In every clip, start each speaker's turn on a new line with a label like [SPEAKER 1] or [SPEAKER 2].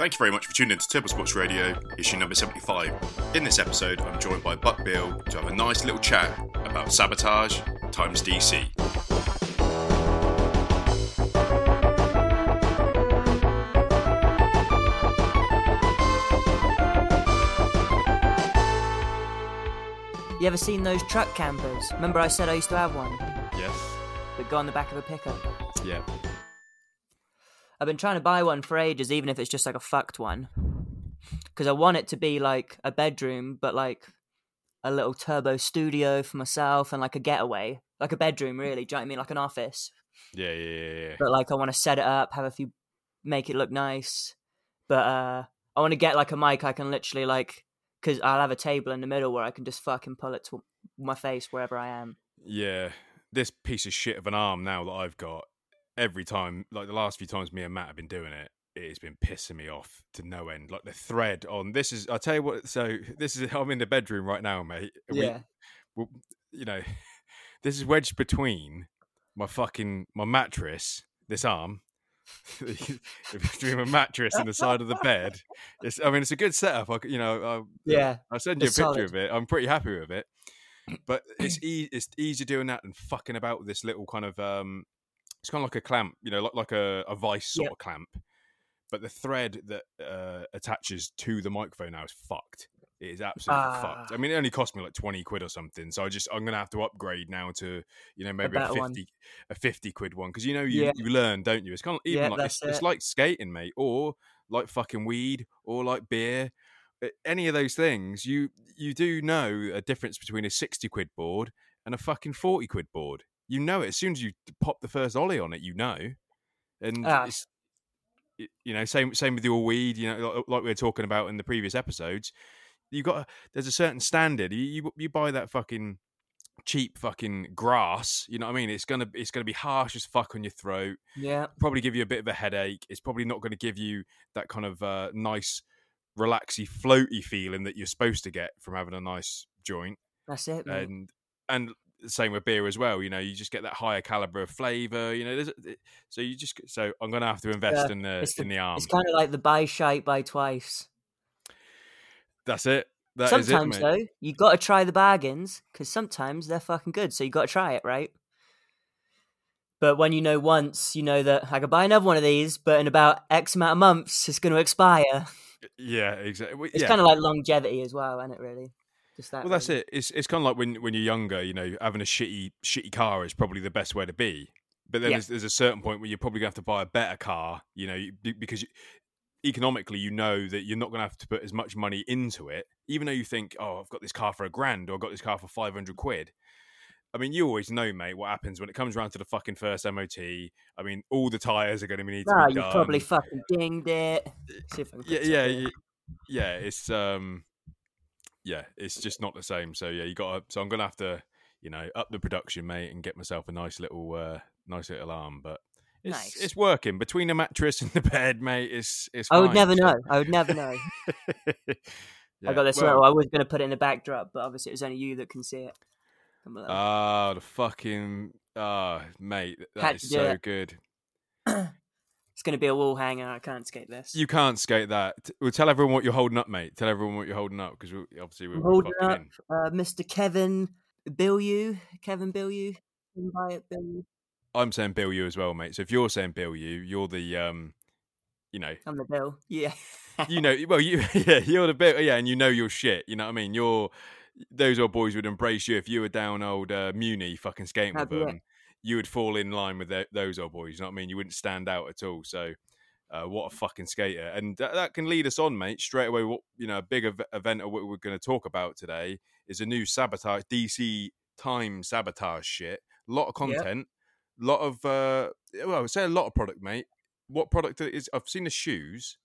[SPEAKER 1] Thank you very much for tuning in to Turbo Sports Radio, issue number 75. In this episode, I'm joined by Buck Beal to have a nice little chat about sabotage times DC.
[SPEAKER 2] You ever seen those truck campers? Remember I said I used to have one
[SPEAKER 1] Yes.
[SPEAKER 2] that go on the back of a pickup?
[SPEAKER 1] Yeah.
[SPEAKER 2] I've been trying to buy one for ages, even if it's just like a fucked one. Because I want it to be like a bedroom, but like a little turbo studio for myself and like a getaway. Like a bedroom, really. Do you know what I mean? Like an office.
[SPEAKER 1] Yeah, yeah, yeah, yeah.
[SPEAKER 2] But like I want to set it up, have a few, make it look nice. But uh I want to get like a mic I can literally like, because I'll have a table in the middle where I can just fucking pull it to my face wherever I am.
[SPEAKER 1] Yeah. This piece of shit of an arm now that I've got, every time, like the last few times me and Matt have been doing it, it's been pissing me off to no end. Like the thread on this is, I'll tell you what, so this is, I'm in the bedroom right now, mate. We-
[SPEAKER 2] Yeah.
[SPEAKER 1] well, you know, this is wedged between my fucking my mattress, this arm, between my mattress and the side of the bed. It's, I mean, it's a good setup. I, you know, I,
[SPEAKER 2] Yeah.
[SPEAKER 1] I'll send you a picture
[SPEAKER 2] solid.
[SPEAKER 1] of it. I'm pretty happy with it. But it's e- it's easier doing that than fucking about with this little kind of um, it's kind of like a clamp, you know, like like a, a vice sort
[SPEAKER 2] Yep.
[SPEAKER 1] of clamp. But the thread that uh, attaches to the microphone now is fucked. It is absolutely fucked.
[SPEAKER 2] Ah.
[SPEAKER 1] I mean, it only cost me like twenty quid or something. So I just I'm gonna have to upgrade now to you know maybe a,
[SPEAKER 2] better
[SPEAKER 1] fifty
[SPEAKER 2] one.
[SPEAKER 1] a fifty quid one because you know you,
[SPEAKER 2] Yeah.
[SPEAKER 1] you learn, don't you? It's kind of even
[SPEAKER 2] Yeah,
[SPEAKER 1] like it's,
[SPEAKER 2] that's
[SPEAKER 1] it's like skating, mate, or like fucking weed, or like beer. Any of those things, you you do know a difference between a sixty quid board and a fucking forty quid board. You know it as soon as you pop the first ollie on it. You know, and
[SPEAKER 2] Ah.
[SPEAKER 1] it's it- you know same same with your weed. You know, like, like we were talking about in the previous episodes. You got there's a certain standard. You, you you buy that fucking cheap fucking grass. You know what I mean? It's gonna it's gonna be harsh as fuck on your throat.
[SPEAKER 2] Yeah.
[SPEAKER 1] Probably give you a bit of a headache. It's probably not going to give you that kind of uh, nice, relaxy, floaty feeling that you're supposed to get from having a nice joint.
[SPEAKER 2] That's it.
[SPEAKER 1] And and the same with beer as well. You know, you just get that higher caliber of flavor. You know, there's, so you just so I'm going to have to invest
[SPEAKER 2] Yeah,
[SPEAKER 1] in the
[SPEAKER 2] the-
[SPEAKER 1] in the arm.
[SPEAKER 2] It's kind of like the buy shape buy twice.
[SPEAKER 1] That's it. That is
[SPEAKER 2] sometimes
[SPEAKER 1] it,
[SPEAKER 2] though, you got to try the bargains because sometimes they're fucking good. So you got to try it, right? But when you know once, you know that I could buy another one of these, but in about X amount of months, it's going to expire.
[SPEAKER 1] Yeah, exactly.
[SPEAKER 2] It's
[SPEAKER 1] yeah.
[SPEAKER 2] kind of like longevity as well, isn't it? Really, just that.
[SPEAKER 1] Well, that's it. It's it's kind of like when when you're younger, you know, having a shitty shitty car is probably the best way to be. But then
[SPEAKER 2] Yeah.
[SPEAKER 1] there's, there's a certain point where you're probably going to have to buy a better car, you know, because you, economically you know that you're not going to have to put as much money into it, even though you think, oh, I've got this car for a grand or I've got this car for five hundred quid. I mean, you always know, mate, what happens when it comes around to the fucking first MOT. I mean, all the tires are going to be need to be
[SPEAKER 2] you
[SPEAKER 1] done.
[SPEAKER 2] probably fucking dinged it. See if I can
[SPEAKER 1] yeah, yeah, y- yeah. It's um, yeah, it's just not the same. So yeah, you got to. So I'm gonna have to, you know, up the production, mate, and get myself a nice little, uh, nice little arm. But it's
[SPEAKER 2] Nice.
[SPEAKER 1] it's working between the mattress and the bed, mate. It's it's.
[SPEAKER 2] I would
[SPEAKER 1] fine,
[SPEAKER 2] never
[SPEAKER 1] so-
[SPEAKER 2] know. I would never know. I got this
[SPEAKER 1] well,
[SPEAKER 2] little. I was going to put it in the backdrop, but obviously it was only you that can see it.
[SPEAKER 1] Ah, the fucking ah, mate, that
[SPEAKER 2] Had
[SPEAKER 1] is so
[SPEAKER 2] it.
[SPEAKER 1] good.
[SPEAKER 2] It's going to be a wall hanger. I can't skate this.
[SPEAKER 1] You can't skate that. Well, tell everyone what you're holding up, mate. Tell everyone what you're holding up because obviously we're,
[SPEAKER 2] holding up uh, Mr. Kevin Billu. Kevin Billu. Buy Billu.
[SPEAKER 1] I'm saying Bill you as well, mate. So if you're saying Bill you, you're the um, you know,
[SPEAKER 2] I'm the Bill. Yeah.
[SPEAKER 1] you know, well, you yeah, you're the Bill. yeah, and you know your shit. You know what I mean? You're those old boys would embrace you if you were down old uh, Muni fucking skating with
[SPEAKER 2] That'd be it.
[SPEAKER 1] You would fall in line with tho- those old boys. You know what I mean? You wouldn't stand out at all. So. Uh, what a fucking skater, and that, that can lead us on, mate. Straight away, what you know, a big ev- event of what we're going to talk about today is a new sabotage DC time sabotage shit. A lot of content, a lot of uh, well, I would say a lot of product, mate. What product is? I've seen the shoes.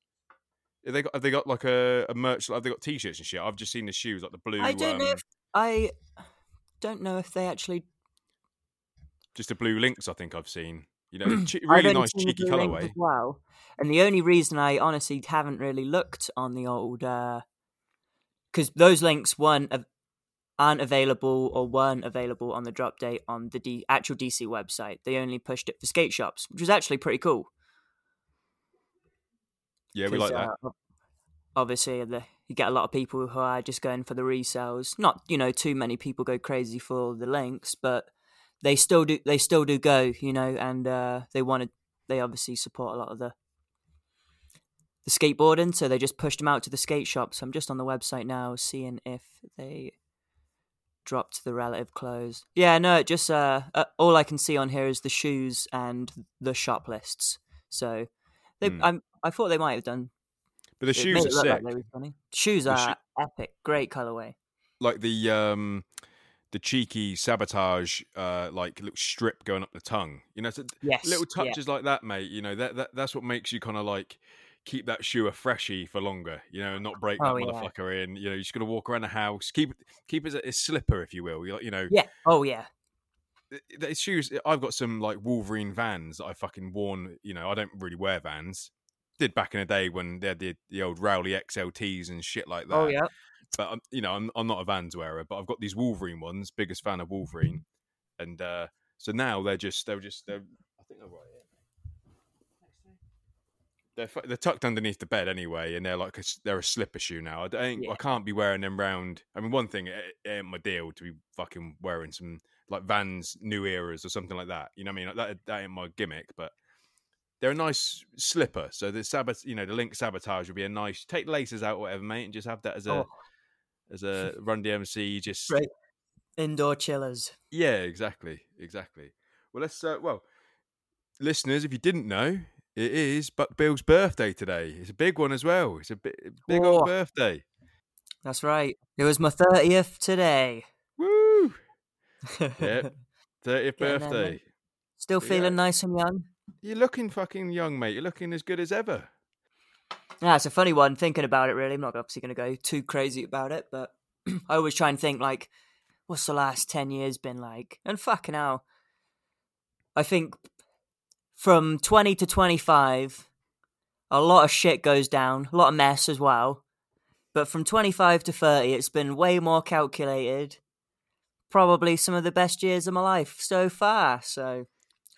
[SPEAKER 1] Have they got? Have they got like a, a merch? Have they got t-shirts and shit? I've just seen the shoes, like the blue.
[SPEAKER 2] I don't know
[SPEAKER 1] um,
[SPEAKER 2] if I don't know if they actually.
[SPEAKER 1] Just the blue Lynx. I think I've seen. You know, really nice cheeky colorway.
[SPEAKER 2] well. And the only reason I honestly haven't really looked on the old because those Lynx weren't av- aren't available or weren't available on the drop date on the D- actual DC website. They only pushed it for skate shops, which was actually pretty cool.
[SPEAKER 1] Yeah, we like that.
[SPEAKER 2] uh, obviously, the, you get a lot of people who are just going for the resales. Not you know too many people go crazy for the Lynx, but they still do. They still do go. You know, and uh, they wanted. They obviously support a lot of the the skateboarding, so they just pushed them out to the skate shops. I'm just on the website now, seeing if they dropped the relative close. Yeah, no, it just uh, uh, all I can see on here is the shoes and the shop lists. So they,
[SPEAKER 1] Hmm.
[SPEAKER 2] I'm, I thought they might have done.
[SPEAKER 1] But the shoes are sick.
[SPEAKER 2] like funny. Shoes
[SPEAKER 1] The
[SPEAKER 2] are
[SPEAKER 1] shoe-
[SPEAKER 2] epic, great colorway.
[SPEAKER 1] like the um the cheeky sabotage uh like little strip going up the tongue you know it's a-
[SPEAKER 2] Yes,
[SPEAKER 1] little
[SPEAKER 2] yeah.
[SPEAKER 1] touches like that mate you know that, that that's what makes you kind of like keep that shoe a freshie for longer you know and not break that
[SPEAKER 2] Oh, yeah.
[SPEAKER 1] motherfucker in you know you just gotta walk around the house keep keep it as a, slipper if you will you you know
[SPEAKER 2] Yeah. Oh yeah.
[SPEAKER 1] th- shoes i've got some like wolverine vans that i fucking worn you know i don't really wear vans did back in the day when they had the, the old Rowley XLTs and shit like that
[SPEAKER 2] Oh yeah.
[SPEAKER 1] But I'm, you know, I'm, I'm not a Vans wearer, but I've got these Wolverine ones. Biggest fan of Wolverine, and uh, so now they're just they're just they're I think they're right here. They're they're tucked underneath the bed anyway, and they're like a, they're a slipper shoe now. I don't
[SPEAKER 2] Yeah.
[SPEAKER 1] I can't be wearing them round. I mean, one thing it, it ain't my deal to be fucking wearing some like Vans New Eras or something like that. You know what I mean? Like that that ain't my gimmick, but. They're a nice slipper, so the sabot, you know, the link sabotage would be a nice. Take the laces out, or whatever, mate, and just have that as a
[SPEAKER 2] Oh,
[SPEAKER 1] as a Run DMC. Just
[SPEAKER 2] Right. indoor chillers.
[SPEAKER 1] yeah, exactly, exactly. Well, let's uh, well, listeners, if you didn't know, it is Buck Bill's birthday today. It's a big one as well. It's a big, big old birthday.
[SPEAKER 2] That's right. It was my thirtieth today.
[SPEAKER 1] Woo! Yep. Thirtieth
[SPEAKER 2] there,
[SPEAKER 1] birthday.
[SPEAKER 2] mate. Still
[SPEAKER 1] Yeah.
[SPEAKER 2] feeling nice and young.
[SPEAKER 1] You're looking fucking young, mate. You're looking as good as ever.
[SPEAKER 2] Yeah, it's a funny one thinking about it. Really, I'm not obviously going to go too crazy about it, but I always try and think like, what's the last ten years been like? And fucking hell, I think from 20 to 25, a lot of shit goes down, a lot of mess as well. But from 25 to 30, it's been way more calculated. Probably some of the best years of my life so far. So,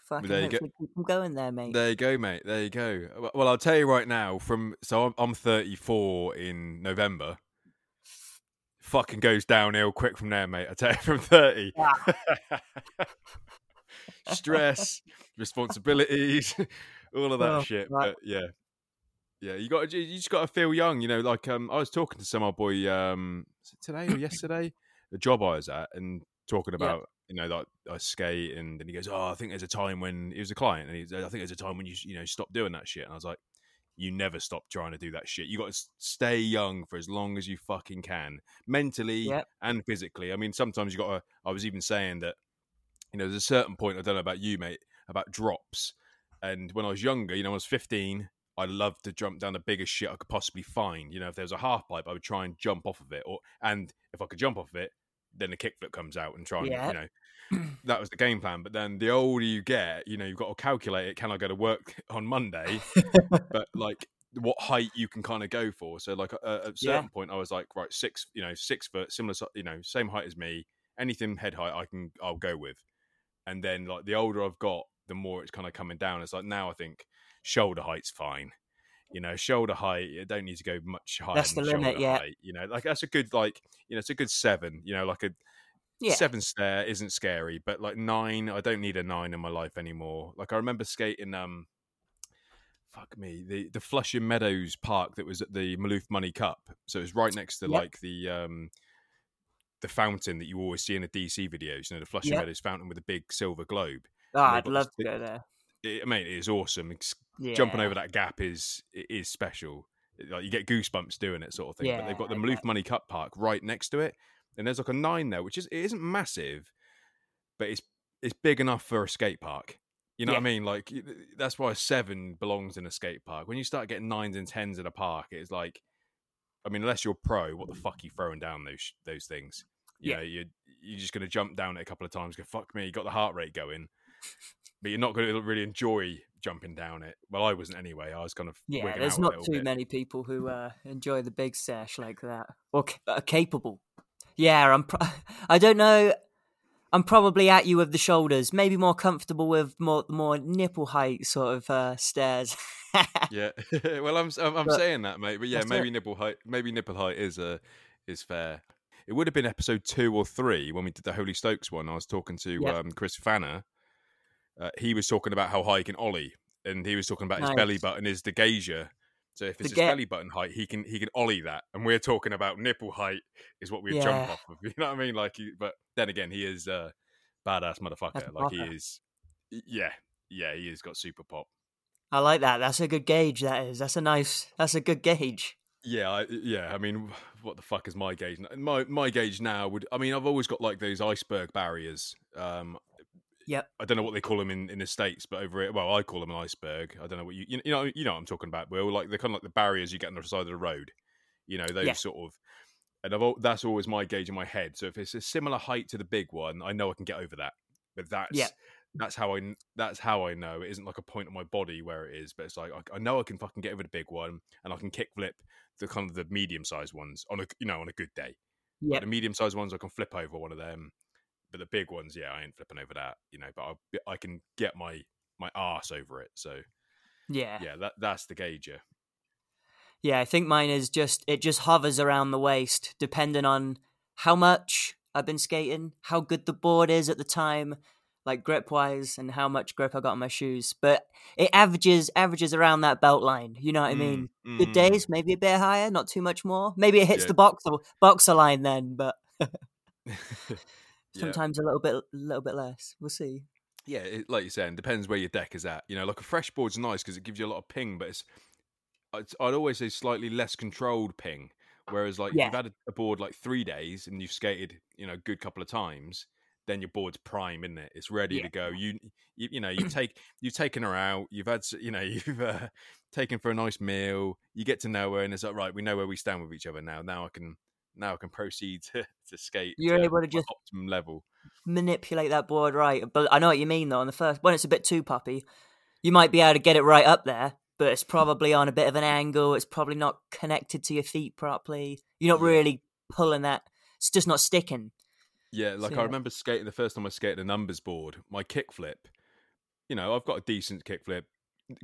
[SPEAKER 2] fucking
[SPEAKER 1] there you go.
[SPEAKER 2] keep them going there, mate.
[SPEAKER 1] There you go, mate. There you go. Well- I'll tell you right now. From so I'm, I'm 34 in November. Fucking goes downhill quick from there, mate. I tell you, from 30. Stress, responsibilities, all of that
[SPEAKER 2] Oh,
[SPEAKER 1] shit.
[SPEAKER 2] right.
[SPEAKER 1] But yeah, yeah. You got you just got to feel young. You know, like um, I was talking to some old boy um today or yesterday, the job I was at, and talking
[SPEAKER 2] Yeah.
[SPEAKER 1] about you know like I skate, and then he goes, "Oh, I think there's a time when he was a client, and he said, I think there's a time when you you know stop doing that shit." And I was like, "You never stop trying to do that shit. You got to stay young for as long as you fucking can, mentally
[SPEAKER 2] Yep.
[SPEAKER 1] and physically. I mean, sometimes you got to. I was even saying that, you know, there's a certain point. I don't know about you, mate, about drops. And when I was younger, you know, I was 15. I loved to jump down the biggest shit I could possibly find. You know, if there was a half pipe, I would try and jump off of it, or and if I could jump off of it, then the kickflip comes out and try and
[SPEAKER 2] Yeah.
[SPEAKER 1] you know that was the game plan. But then the older you get, you know, you've got to calculate it. Can I go to work on Monday? but like what height you can kind of go for. So like uh, at a certain
[SPEAKER 2] Yeah.
[SPEAKER 1] point, I was like, right, six, you know, six foot, similar, you know, same height as me. Anything head height, I can, I'll go with. And then like the older I've got, the more it's kind of coming down. It's like now I think shoulder height's fine. You know, shoulder height, you don't need to go much higher.
[SPEAKER 2] That's the limit, yeah.
[SPEAKER 1] Height. You know, like that's a good like, you know, it's a good seven. You know, like a
[SPEAKER 2] Yeah.
[SPEAKER 1] seven stair isn't scary, but like nine, I don't need a nine in my life anymore. Like I remember skating, um, fuck me, the the Flushing Meadows Park that was at the Maloof Money Cup. So it was right next to
[SPEAKER 2] Yep.
[SPEAKER 1] like the um the fountain that you always see in the DC videos. You know, the Flushing
[SPEAKER 2] Yep.
[SPEAKER 1] Meadows fountain with the big silver globe.
[SPEAKER 2] Oh, I'd love to go there.
[SPEAKER 1] It, I mean, it is awesome. It's,
[SPEAKER 2] Yeah.
[SPEAKER 1] Jumping over that gap is is special. Like you get goosebumps doing it, sort of thing. but they've got the Maloof. Money Cup Park right next to it, and there's like a nine there, which is it isn't massive, but it's it's big enough for a skate park. You know what I mean? Like that's why a seven belongs in a skate park. When you start getting nines and tens in a park, it's like, I mean, unless you're pro, what the fuck are you throwing down those those things? You
[SPEAKER 2] Yeah.
[SPEAKER 1] know, you you're just gonna jump down it a couple of times. Go fuck me, you got the heart rate going, but you're not gonna really enjoy jumping down it. Well, I wasn't anyway. I was kind of
[SPEAKER 2] Yeah, there's not too
[SPEAKER 1] bit.
[SPEAKER 2] many people who uh, enjoy the big sesh like that or ca- are capable. Yeah, I'm. Pro- I don't know. I'm probably at you with the shoulders. Maybe more comfortable with more more nipple height sort of uh, stairs.
[SPEAKER 1] yeah. well, I'm I'm, I'm
[SPEAKER 2] But
[SPEAKER 1] saying that, mate. But yeah, maybe
[SPEAKER 2] it.
[SPEAKER 1] nipple height. Maybe nipple height is uh is fair. It would have been episode two or three when we did the Holy Stokes one. I was talking to
[SPEAKER 2] Yep.
[SPEAKER 1] um, Chris Fanner. Uh, he was talking about how high he can ollie, and he was talking about his belly button is the gauger. So if it's his belly button height, he can he can ollie that, and we're talking about nipple height is what we would jump off of. You know what I mean? Like, he, but then again, he is a badass motherfucker. Like he is, yeah, yeah, he has got super pop.
[SPEAKER 2] I like that. That's a good gauge. That is. That's a nice. That's a good gauge.
[SPEAKER 1] Yeah, I, yeah. I mean, what the fuck is my gauge? My my gauge now would. I mean, I've always got like those iceberg barriers. Um,
[SPEAKER 2] Yep.
[SPEAKER 1] I don't know what they call them in, in the states, but over it, well, I call them an iceberg. I don't know what you you you know you know what I'm talking about. Will like they're kind of like the barriers you get on the side of the road. You know those
[SPEAKER 2] Yeah.
[SPEAKER 1] sort of. And I've, that's always my gauge in my head. So if it's a similar height to the big one, I know I can get over that. But that's that's how I that's how I know it isn't like a point on my body where it is, but it's like I, I know I can fucking get over the big one, and I can kick flip the kind of the medium sized ones on a you know on a good day. Like the medium sized ones, I can flip over one of them, but the big ones, yeah, I ain't flipping over that. You know, but I I can get my my arse over it. So
[SPEAKER 2] Yeah.
[SPEAKER 1] yeah, that that's the gauge. Yeah.
[SPEAKER 2] Yeah, I think mine is just it just hovers around the waist, depending on how much I've been skating, how good the board is at the time, like grip wise, and how much grip I got on my shoes. But it averages averages around that belt line. You know what I mean?
[SPEAKER 1] Mm,
[SPEAKER 2] Good
[SPEAKER 1] mm.
[SPEAKER 2] days, maybe a bit higher, not too much more. Maybe it hits
[SPEAKER 1] Yeah.
[SPEAKER 2] the boxer boxer line then, but
[SPEAKER 1] yeah.
[SPEAKER 2] sometimes a little bit a little bit less. We'll see.
[SPEAKER 1] Yeah, it, like you're saying, depends where your deck is at. You know, like a fresh board's nice because it gives you a lot of ping, but it's, it's I'd always say slightly less controlled ping. Whereas, like, if
[SPEAKER 2] Yeah.
[SPEAKER 1] you've had a, a board like three days and you've skated, you know, a good couple of times, then your board's prime, isn't it? It's ready
[SPEAKER 2] Yeah.
[SPEAKER 1] to go. You, you, you know, you take you've taken her out. You've had, you know, you've uh, taken for a nice meal. You get to know her, and it's like, right, we know where we stand with each other now. Now I can, now I can proceed to, to skate.
[SPEAKER 2] You're able to just
[SPEAKER 1] optimum level.
[SPEAKER 2] manipulate that board right. But I know what you mean though. On the first, when it's a bit too puppy, you might be able to get it right up there, but it's probably on a bit of an angle. It's probably not connected to your feet properly. You're not really pulling that. It's just not sticking.
[SPEAKER 1] Yeah, like
[SPEAKER 2] So,
[SPEAKER 1] I remember skating the first time I skated a numbers board, my kickflip. You know, I've got a decent kickflip,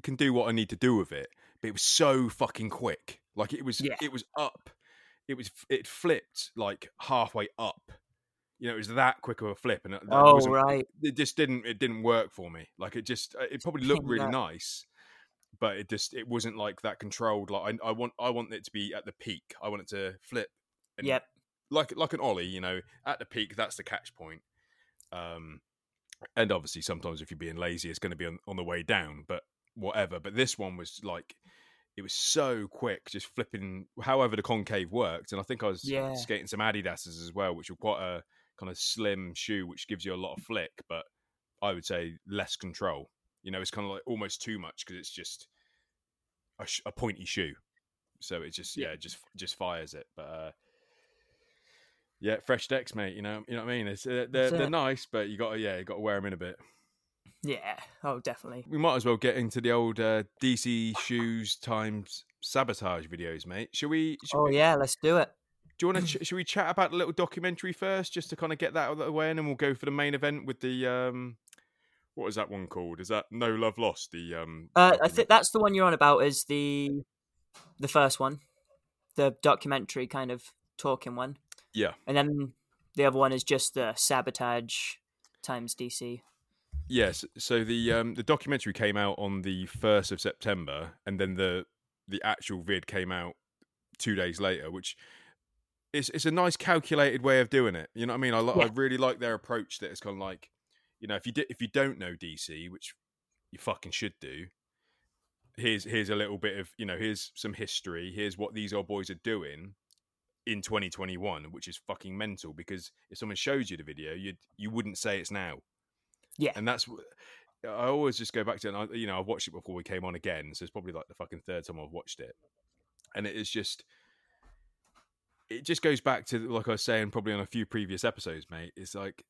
[SPEAKER 1] can do what I need to do with it, but it was so fucking quick. Like it was,
[SPEAKER 2] Yeah.
[SPEAKER 1] it was up. It was, it flipped like halfway up. You know, it was that quick of a flip, and it, it
[SPEAKER 2] Oh right,
[SPEAKER 1] it just didn't, it didn't work for me. Like it just, uh, it probably looked really nice, but it just, it wasn't like that controlled. Like I, I want, I want it to be at the peak. I want it to flip. and
[SPEAKER 2] yep,
[SPEAKER 1] like like an ollie, you know, at the peak, that's the catch point. Um, and obviously, sometimes if you're being lazy, it's going to be on, on the way down. But whatever. But this one was like, it was so quick, just flipping. However, the concave worked, and I think I was
[SPEAKER 2] Yeah.
[SPEAKER 1] skating some Adidas's as well, which were quite a kind of slim shoe, which gives you a lot of flick, but I would say less control. You know, it's kind of like almost too much because it's just a, sh- a pointy shoe. So it just
[SPEAKER 2] Yeah.
[SPEAKER 1] yeah, just just fires it. But uh, yeah, fresh decks, mate. You know, you know what I mean. It's uh, they're they're nice, but you got to yeah, you got to wear them in a bit.
[SPEAKER 2] Yeah. Oh, definitely.
[SPEAKER 1] We might as well get into the old uh, DC shoes times sabotage videos, mate. Should we? Should
[SPEAKER 2] Oh
[SPEAKER 1] we
[SPEAKER 2] yeah, let's do it.
[SPEAKER 1] Do you want to? Ch- should we chat about the little documentary first, just to kind of get that out of the way, and then we'll go for the main event with the um, what is that one called? Is that No Love Lost? The um,
[SPEAKER 2] Uh, I think that's the one you're on about. Is the the first one, the documentary kind of talking one,
[SPEAKER 1] yeah,
[SPEAKER 2] and then the other one is just the sabotage times DC.
[SPEAKER 1] Yes. So the um, the documentary came out on the first of September, and then the the actual vid came out two days later, which. It's, it's a nice calculated way of doing it. You know what I mean? I, li- I really like their approach. That it's kind of like, you know, if you di- if you don't know DC, which you fucking should do, here's here's a little bit of you know here's some history here's what these old boys are doing in 2021 which is fucking mental because if someone shows you the video you you wouldn't say it's now
[SPEAKER 2] Yeah.
[SPEAKER 1] and that's i always just go back to it and I, you know i've watched it before we came on again so it's probably like the fucking third time i've watched it and it is just it just goes back to like i was saying probably on a few previous episodes mate it's like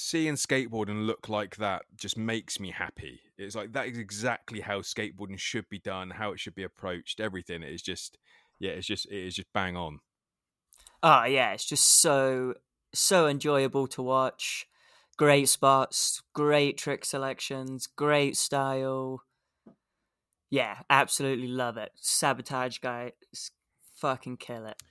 [SPEAKER 1] seeing skateboarding look like that just makes me happy. It's like that is exactly how skateboarding should be done, how it should be approached, everything. It is just yeah, it's just it is just bang on.
[SPEAKER 2] Oh yeah, it's just so so enjoyable to watch. Great spots, great trick selections, great style. Yeah, absolutely love it. Sabotage guy, fucking kill it.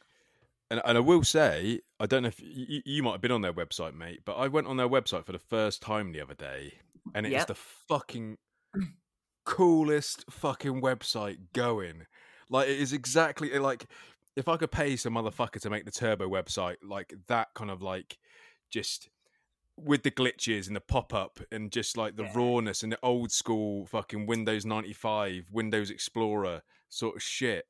[SPEAKER 1] And, and I will say, I don't know if you, you might have been on their website, mate, but I went on their website for the first time the other day, and it's
[SPEAKER 2] Yep.
[SPEAKER 1] the fucking coolest fucking website going. Like it is exactly like if I could pay some motherfucker to make the Turbo website, like that kind of like just with the glitches and the pop up and just like the
[SPEAKER 2] Yeah.
[SPEAKER 1] rawness and the old school fucking Windows 95, Windows Explorer sort of shit.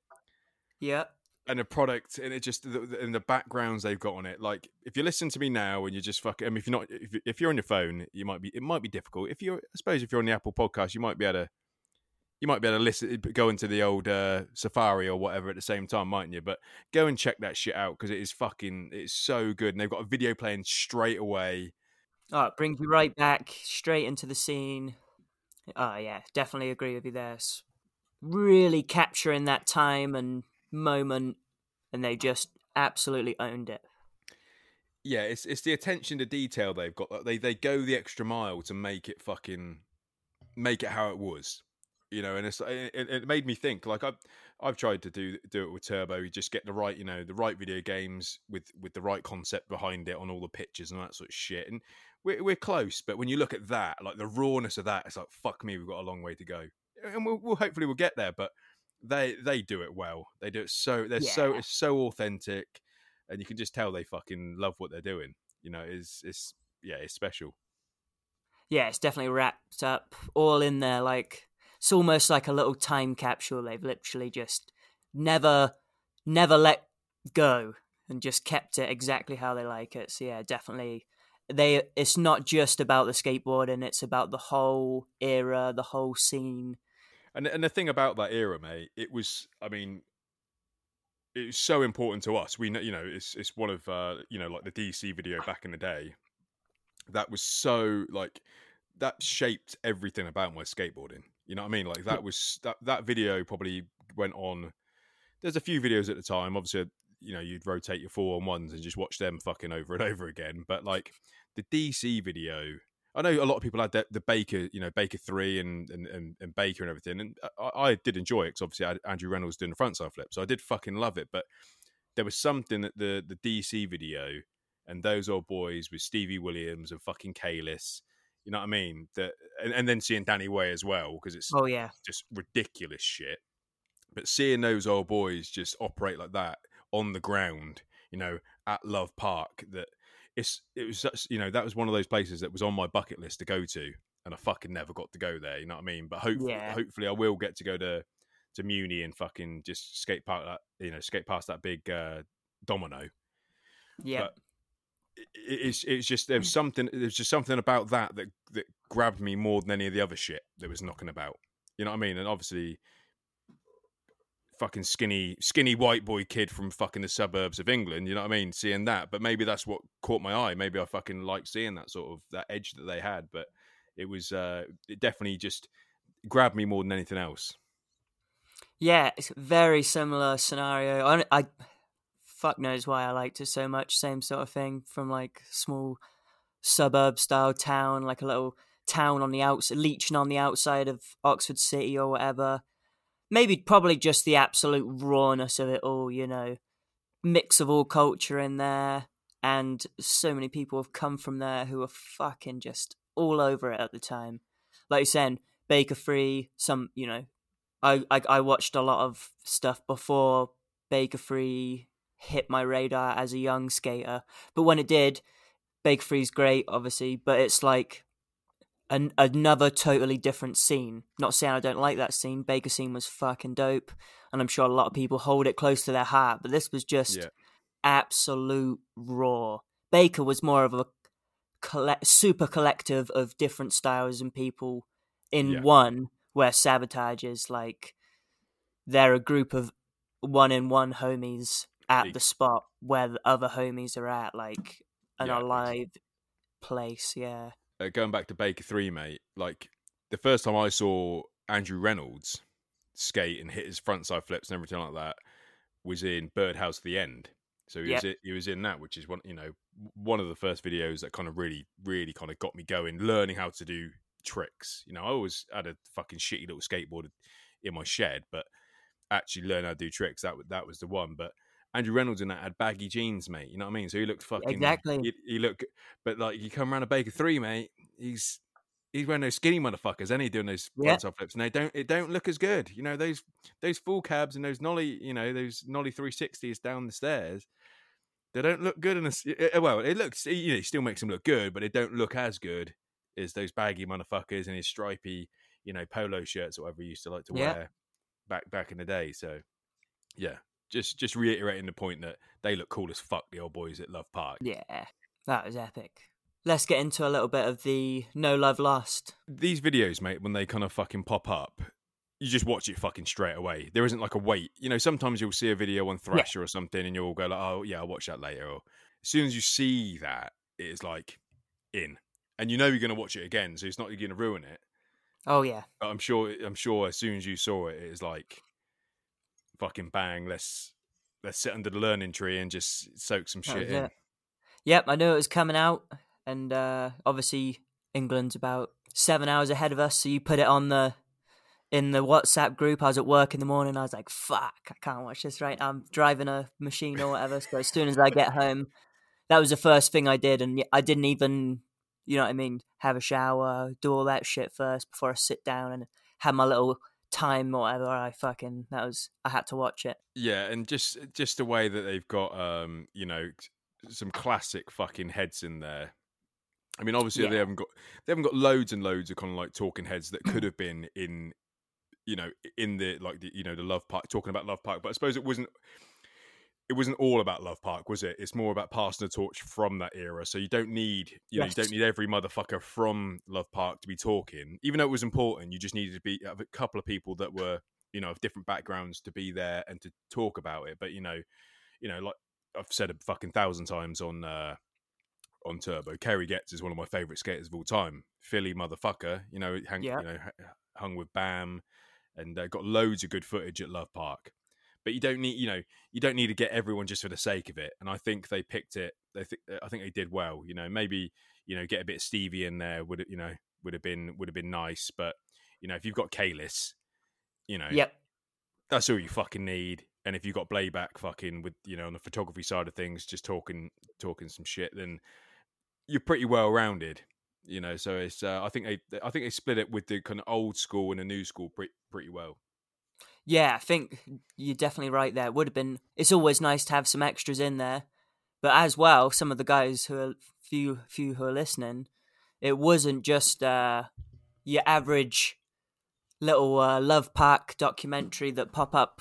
[SPEAKER 2] Yeah.
[SPEAKER 1] and a product and it just the, the- and the backgrounds they've got on it. Like if you listen to me now and you're just fucking I mean if you're not if, if you're on your phone you might be it might be difficult. If you're I suppose if you're on the Apple podcast you might be able to you might be able to listen go into the old uh, Safari or whatever at the same time mightn't you? But go and check that shit out because it is fucking it's so good. And they've got a video playing straight away
[SPEAKER 2] Oh, it brings you right back straight into the scene. Oh yeah, definitely agree with you there. It's really capturing that time and moment, and they just absolutely owned it.
[SPEAKER 1] yeah, it's it's the attention to detail they've got. They they go the extra mile to make it fucking make it how it was, you know. And it's it, it made me think. Like I've I've tried to do do it with Turbo. You just get the right you know the right video games with with the right concept behind it on all the pictures and that sort of shit. And we're we're close, but when you look at that, like the rawness of that, it's like fuck me, we've got a long way to go. And we'll, we'll hopefully we'll get there, but they they do it well. They do it so they're so it's so authentic and you can just tell they fucking love what they're doing. You know, it's it's yeah, it's special.
[SPEAKER 2] Yeah, it's definitely wrapped up all in there. Like it's almost like a little time capsule. They've literally just never, never let go and just kept it exactly how they like it. So yeah, definitely. They. It's not just about the skateboarding. It's about the whole era, the whole scene.
[SPEAKER 1] And and the thing about that era, mate, it was I mean, it was so important to us. We know, you know, it's it's one of uh, you know, like the DC video back in the day. That was so like that shaped everything about my skateboarding. You know what I mean? Like that was that that video probably went on. There's a few videos at the time. Obviously, you know, you'd rotate your four on ones and just watch them fucking over and over again. But like the DC video, I know a lot of people had the, the Baker, you know, Baker three and and, and, and Baker and everything, and uh, I, I did enjoy it because obviously I had Andrew Reynolds doing the frontside flip, so I did fucking love it. But there was something that the the DC video and those old boys with Stevie Williams and fucking Kalis, you know what I mean? That and, and then seeing Danny Way as well because it's
[SPEAKER 2] Oh yeah,
[SPEAKER 1] just ridiculous shit. But seeing those old boys just operate like that on the ground, you know, at Love Park, that it's it was such, you know, that was one of those places that was on my bucket list to go to, and I fucking never got to go there. You know what I mean? But hopefully,
[SPEAKER 2] Yeah.
[SPEAKER 1] hopefully, I will get to go to to Muni and fucking just skate park that, you know, skate past that big uh, domino.
[SPEAKER 2] yeah.
[SPEAKER 1] But it's it's just there was something there's just something about that that that grabbed me more than any of the other shit that was knocking about. You know what I mean? And obviously, fucking skinny skinny white boy kid from fucking the suburbs of England. You know what I mean? Seeing that, but maybe that's what caught my eye. Maybe I fucking like seeing that sort of that edge that they had. But it was uh it definitely just grabbed me more than anything else.
[SPEAKER 2] Yeah, it's very similar scenario. I, I fuck knows why I liked it so much. Same sort of thing from like small suburb style town, like a little town on the outside, leeching on the outside of Oxford City or whatever. Maybe probably just the absolute rawness of it all, you know, mix of all culture in there, and so many people have come from there who are fucking just all over it at the time. Like you said, Baker Three, some you know I, I I watched a lot of stuff before Baker Three hit my radar as a young skater, but when it did, Baker Three's great, obviously, but it's like an, another totally different scene. Not saying I don't like that scene. Baker scene was fucking dope, and I'm sure a lot of people hold it close to their heart. But this was just
[SPEAKER 1] Yeah.
[SPEAKER 2] absolute raw. Baker was more of a collect, super collective of different styles and people in
[SPEAKER 1] Yeah.
[SPEAKER 2] one where sabotage is like they're a group of one in one homies at the spot where the other homies are at like an
[SPEAKER 1] Yeah,
[SPEAKER 2] alive place yeah
[SPEAKER 1] uh, going back to Baker Three, mate, like the first time I saw Andrew Reynolds skate and hit his frontside flips and everything like that was in Birdhouse: The End. So he was he was in that, which is one you know one of the first videos that kind of really really kind of got me going, learning how to do tricks. You know, I always had a fucking shitty little skateboard in my shed, but actually learn how to do tricks that that was the one. But Andrew Reynolds in that had baggy jeans, mate. You know what I mean? So he looked fucking
[SPEAKER 2] Exactly.
[SPEAKER 1] He, he looked, but like you come around a Baker Three, mate. He's he's wearing those skinny motherfuckers, and he doing those
[SPEAKER 2] Yeah.
[SPEAKER 1] frontside flips, and they don't it don't look as good. You know those those full cabs and those nollie, you know those nollie three sixties down the stairs. They don't look good in a well. It looks you know it still makes them look good, but they don't look as good as those baggy motherfuckers and his stripy you know polo shirts or whatever he used to like to wear back back in the day. So yeah, just just reiterating the point that they look cool as fuck. The old boys at Love Park.
[SPEAKER 2] Yeah, that was epic. Let's get into a little bit of the No Love Lost.
[SPEAKER 1] these videos, mate, when they kind of fucking pop up, you just watch it fucking straight away. There isn't like a wait. You know, sometimes you'll see a video on Thrasher or something, and you'll go like, "Oh yeah, I'll watch that later." Or as soon as you see that, it is like in, and you know you're going to watch it again, so it's not going to ruin it.
[SPEAKER 2] Oh yeah,
[SPEAKER 1] But I'm sure, I'm sure, as soon as you saw it, it is like fucking bang. Let's let's sit under the learning tree and just soak some
[SPEAKER 2] that
[SPEAKER 1] shit in.
[SPEAKER 2] it. Yep, I knew it was coming out, and uh, obviously England's about seven hours ahead of us. So you put it on the in the WhatsApp group. I was at work in the morning. I was like, "Fuck, I can't watch this right now. I'm driving a machine or whatever." So as soon as I get home, that was the first thing I did, and I didn't even, you know what I mean, have a shower, do all that shit first before I sit down and have my little time or whatever. I fucking that was I had to watch it.
[SPEAKER 1] Yeah, and just just the way that they've got um, you know, some classic fucking heads in there. I mean, obviously they haven't got they haven't got loads and loads of kind of like talking heads that could have been in, you know, in the like the you know the Love Park talking about Love Park, but I suppose it wasn't. It wasn't all about Love Park, was it? It's more about passing the torch from that era. So you don't need, you know, you don't need every motherfucker from Love Park to be talking. Even though it was important, you just needed to be a couple of people that were, you know, of different backgrounds to be there and to talk about it. But you know, you know, like I've said a fucking thousand times on uh on Turbo, Kerry Getz is one of my favorite skaters of all time. Philly motherfucker, you know, hang,
[SPEAKER 2] Yeah.
[SPEAKER 1] you know, hung with Bam, and uh, got loads of good footage at Love Park. But you don't need, you know, you don't need to get everyone just for the sake of it. And I think they picked it. They think, I think they did well. You know, maybe you know, get a bit of Stevie in there would, you know, would have been would have been nice. But you know, if you've got Kalis, you know,
[SPEAKER 2] Yep.
[SPEAKER 1] that's all you fucking need. And if you've got Blabac fucking with you know on the photography side of things, just talking talking some shit, then you're pretty well rounded. You know, so it's uh, I think they I think they split it with the kind of old school and the new school pretty pretty well.
[SPEAKER 2] Yeah, I think you're definitely right there. Would have been. It's always nice to have some extras in there, but as well, some of the guys who are few few who are listening, it wasn't just uh, your average little uh, love park documentary that pop up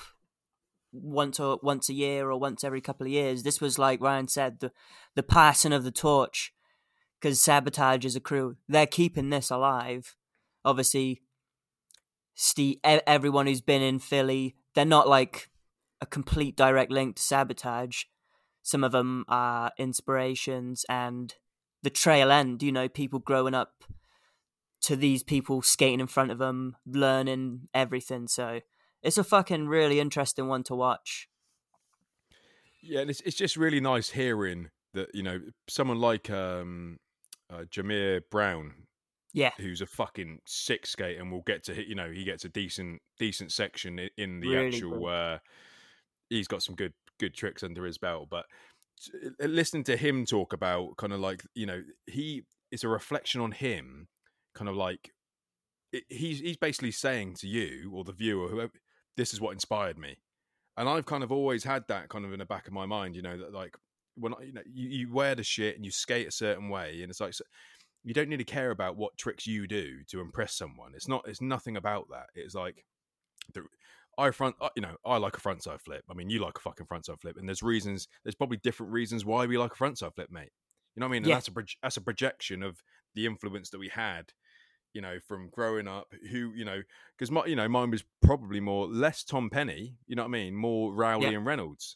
[SPEAKER 2] once or once a year or once every couple of years. This was like Ryan said, the the passing of the torch, because sabotage is a crew, they're keeping this alive. Obviously, Steve, everyone who's been in Philly, they're not like a complete direct link to sabotage. Some of them are inspirations and the trail end. You know, people growing up to these people skating in front of them, learning everything. So it's a fucking really interesting one to watch.
[SPEAKER 1] Yeah, and it's it's just really nice hearing that you know someone like um, uh, Jahmir Brown,
[SPEAKER 2] Yeah,
[SPEAKER 1] who's a fucking sick skate, and we'll get to hit. You know, he gets a decent decent section in the
[SPEAKER 2] Really
[SPEAKER 1] actual. Uh, he's got some good good tricks under his belt, but listening to him talk about kind of like you know he is a reflection on him, kind of like it, he's he's basically saying to you or the viewer whoever this is what inspired me and i've kind of always had that kind of in the back of my mind you know that like when I, you know you, you wear the shit and you skate a certain way and it's like so- you don't need to care about what tricks you do to impress someone it's not it's nothing about that it's like the I front, you know, I like a frontside flip. I mean, you like a fucking frontside flip, and there's reasons. There's probably different reasons why we like a frontside flip, mate. You know what I mean? And
[SPEAKER 2] Yeah.
[SPEAKER 1] that's a that's a projection of the influence that we had, you know, from growing up. Who you know, because my you know mine was probably more less Tom Penny. You know what I mean? More Rowley
[SPEAKER 2] Yeah.
[SPEAKER 1] and Reynolds.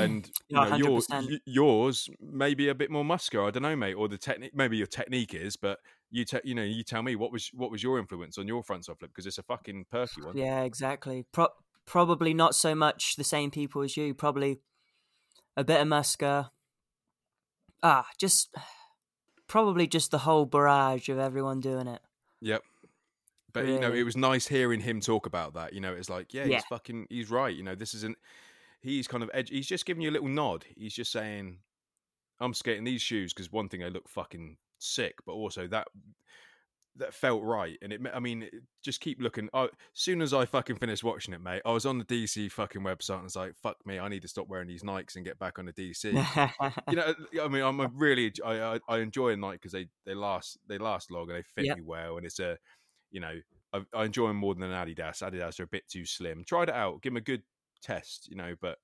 [SPEAKER 1] And you know, yours,
[SPEAKER 2] 100%.
[SPEAKER 1] yours maybe a bit more muscular. I don't know, mate. Or the technique, maybe your technique is, but you, te- you know, you tell me what was what was your influence on your front frontside flip because it's a fucking perky one.
[SPEAKER 2] Yeah, exactly. Pro- probably not so much the same people as you. Probably a bit of Muska. Ah, just probably just the whole barrage of everyone doing it.
[SPEAKER 1] Yep. But you know, it was nice hearing him talk about that. You know, it's like, yeah,
[SPEAKER 2] Yeah.
[SPEAKER 1] he's fucking, he's right. You know, this isn't. He's kind of edge. He's just giving you a little nod. He's just saying, "I'm skating these shoes because one thing they look fucking sick, but also that that felt right." And it, I mean, just keep looking. I, as soon as I fucking finished watching it, mate, I was on the DC fucking website and was like, "Fuck me, I need to stop wearing these Nikes and get back on the DC." you know, I mean, I'm a really, I, I, I enjoy a Nike because they, they last, they last long and they fit
[SPEAKER 2] Yep.
[SPEAKER 1] me well, and it's a, you know, I, I enjoy them more than an Adidas. Adidas are a bit too slim. Tried it out, give them a good test, you know, but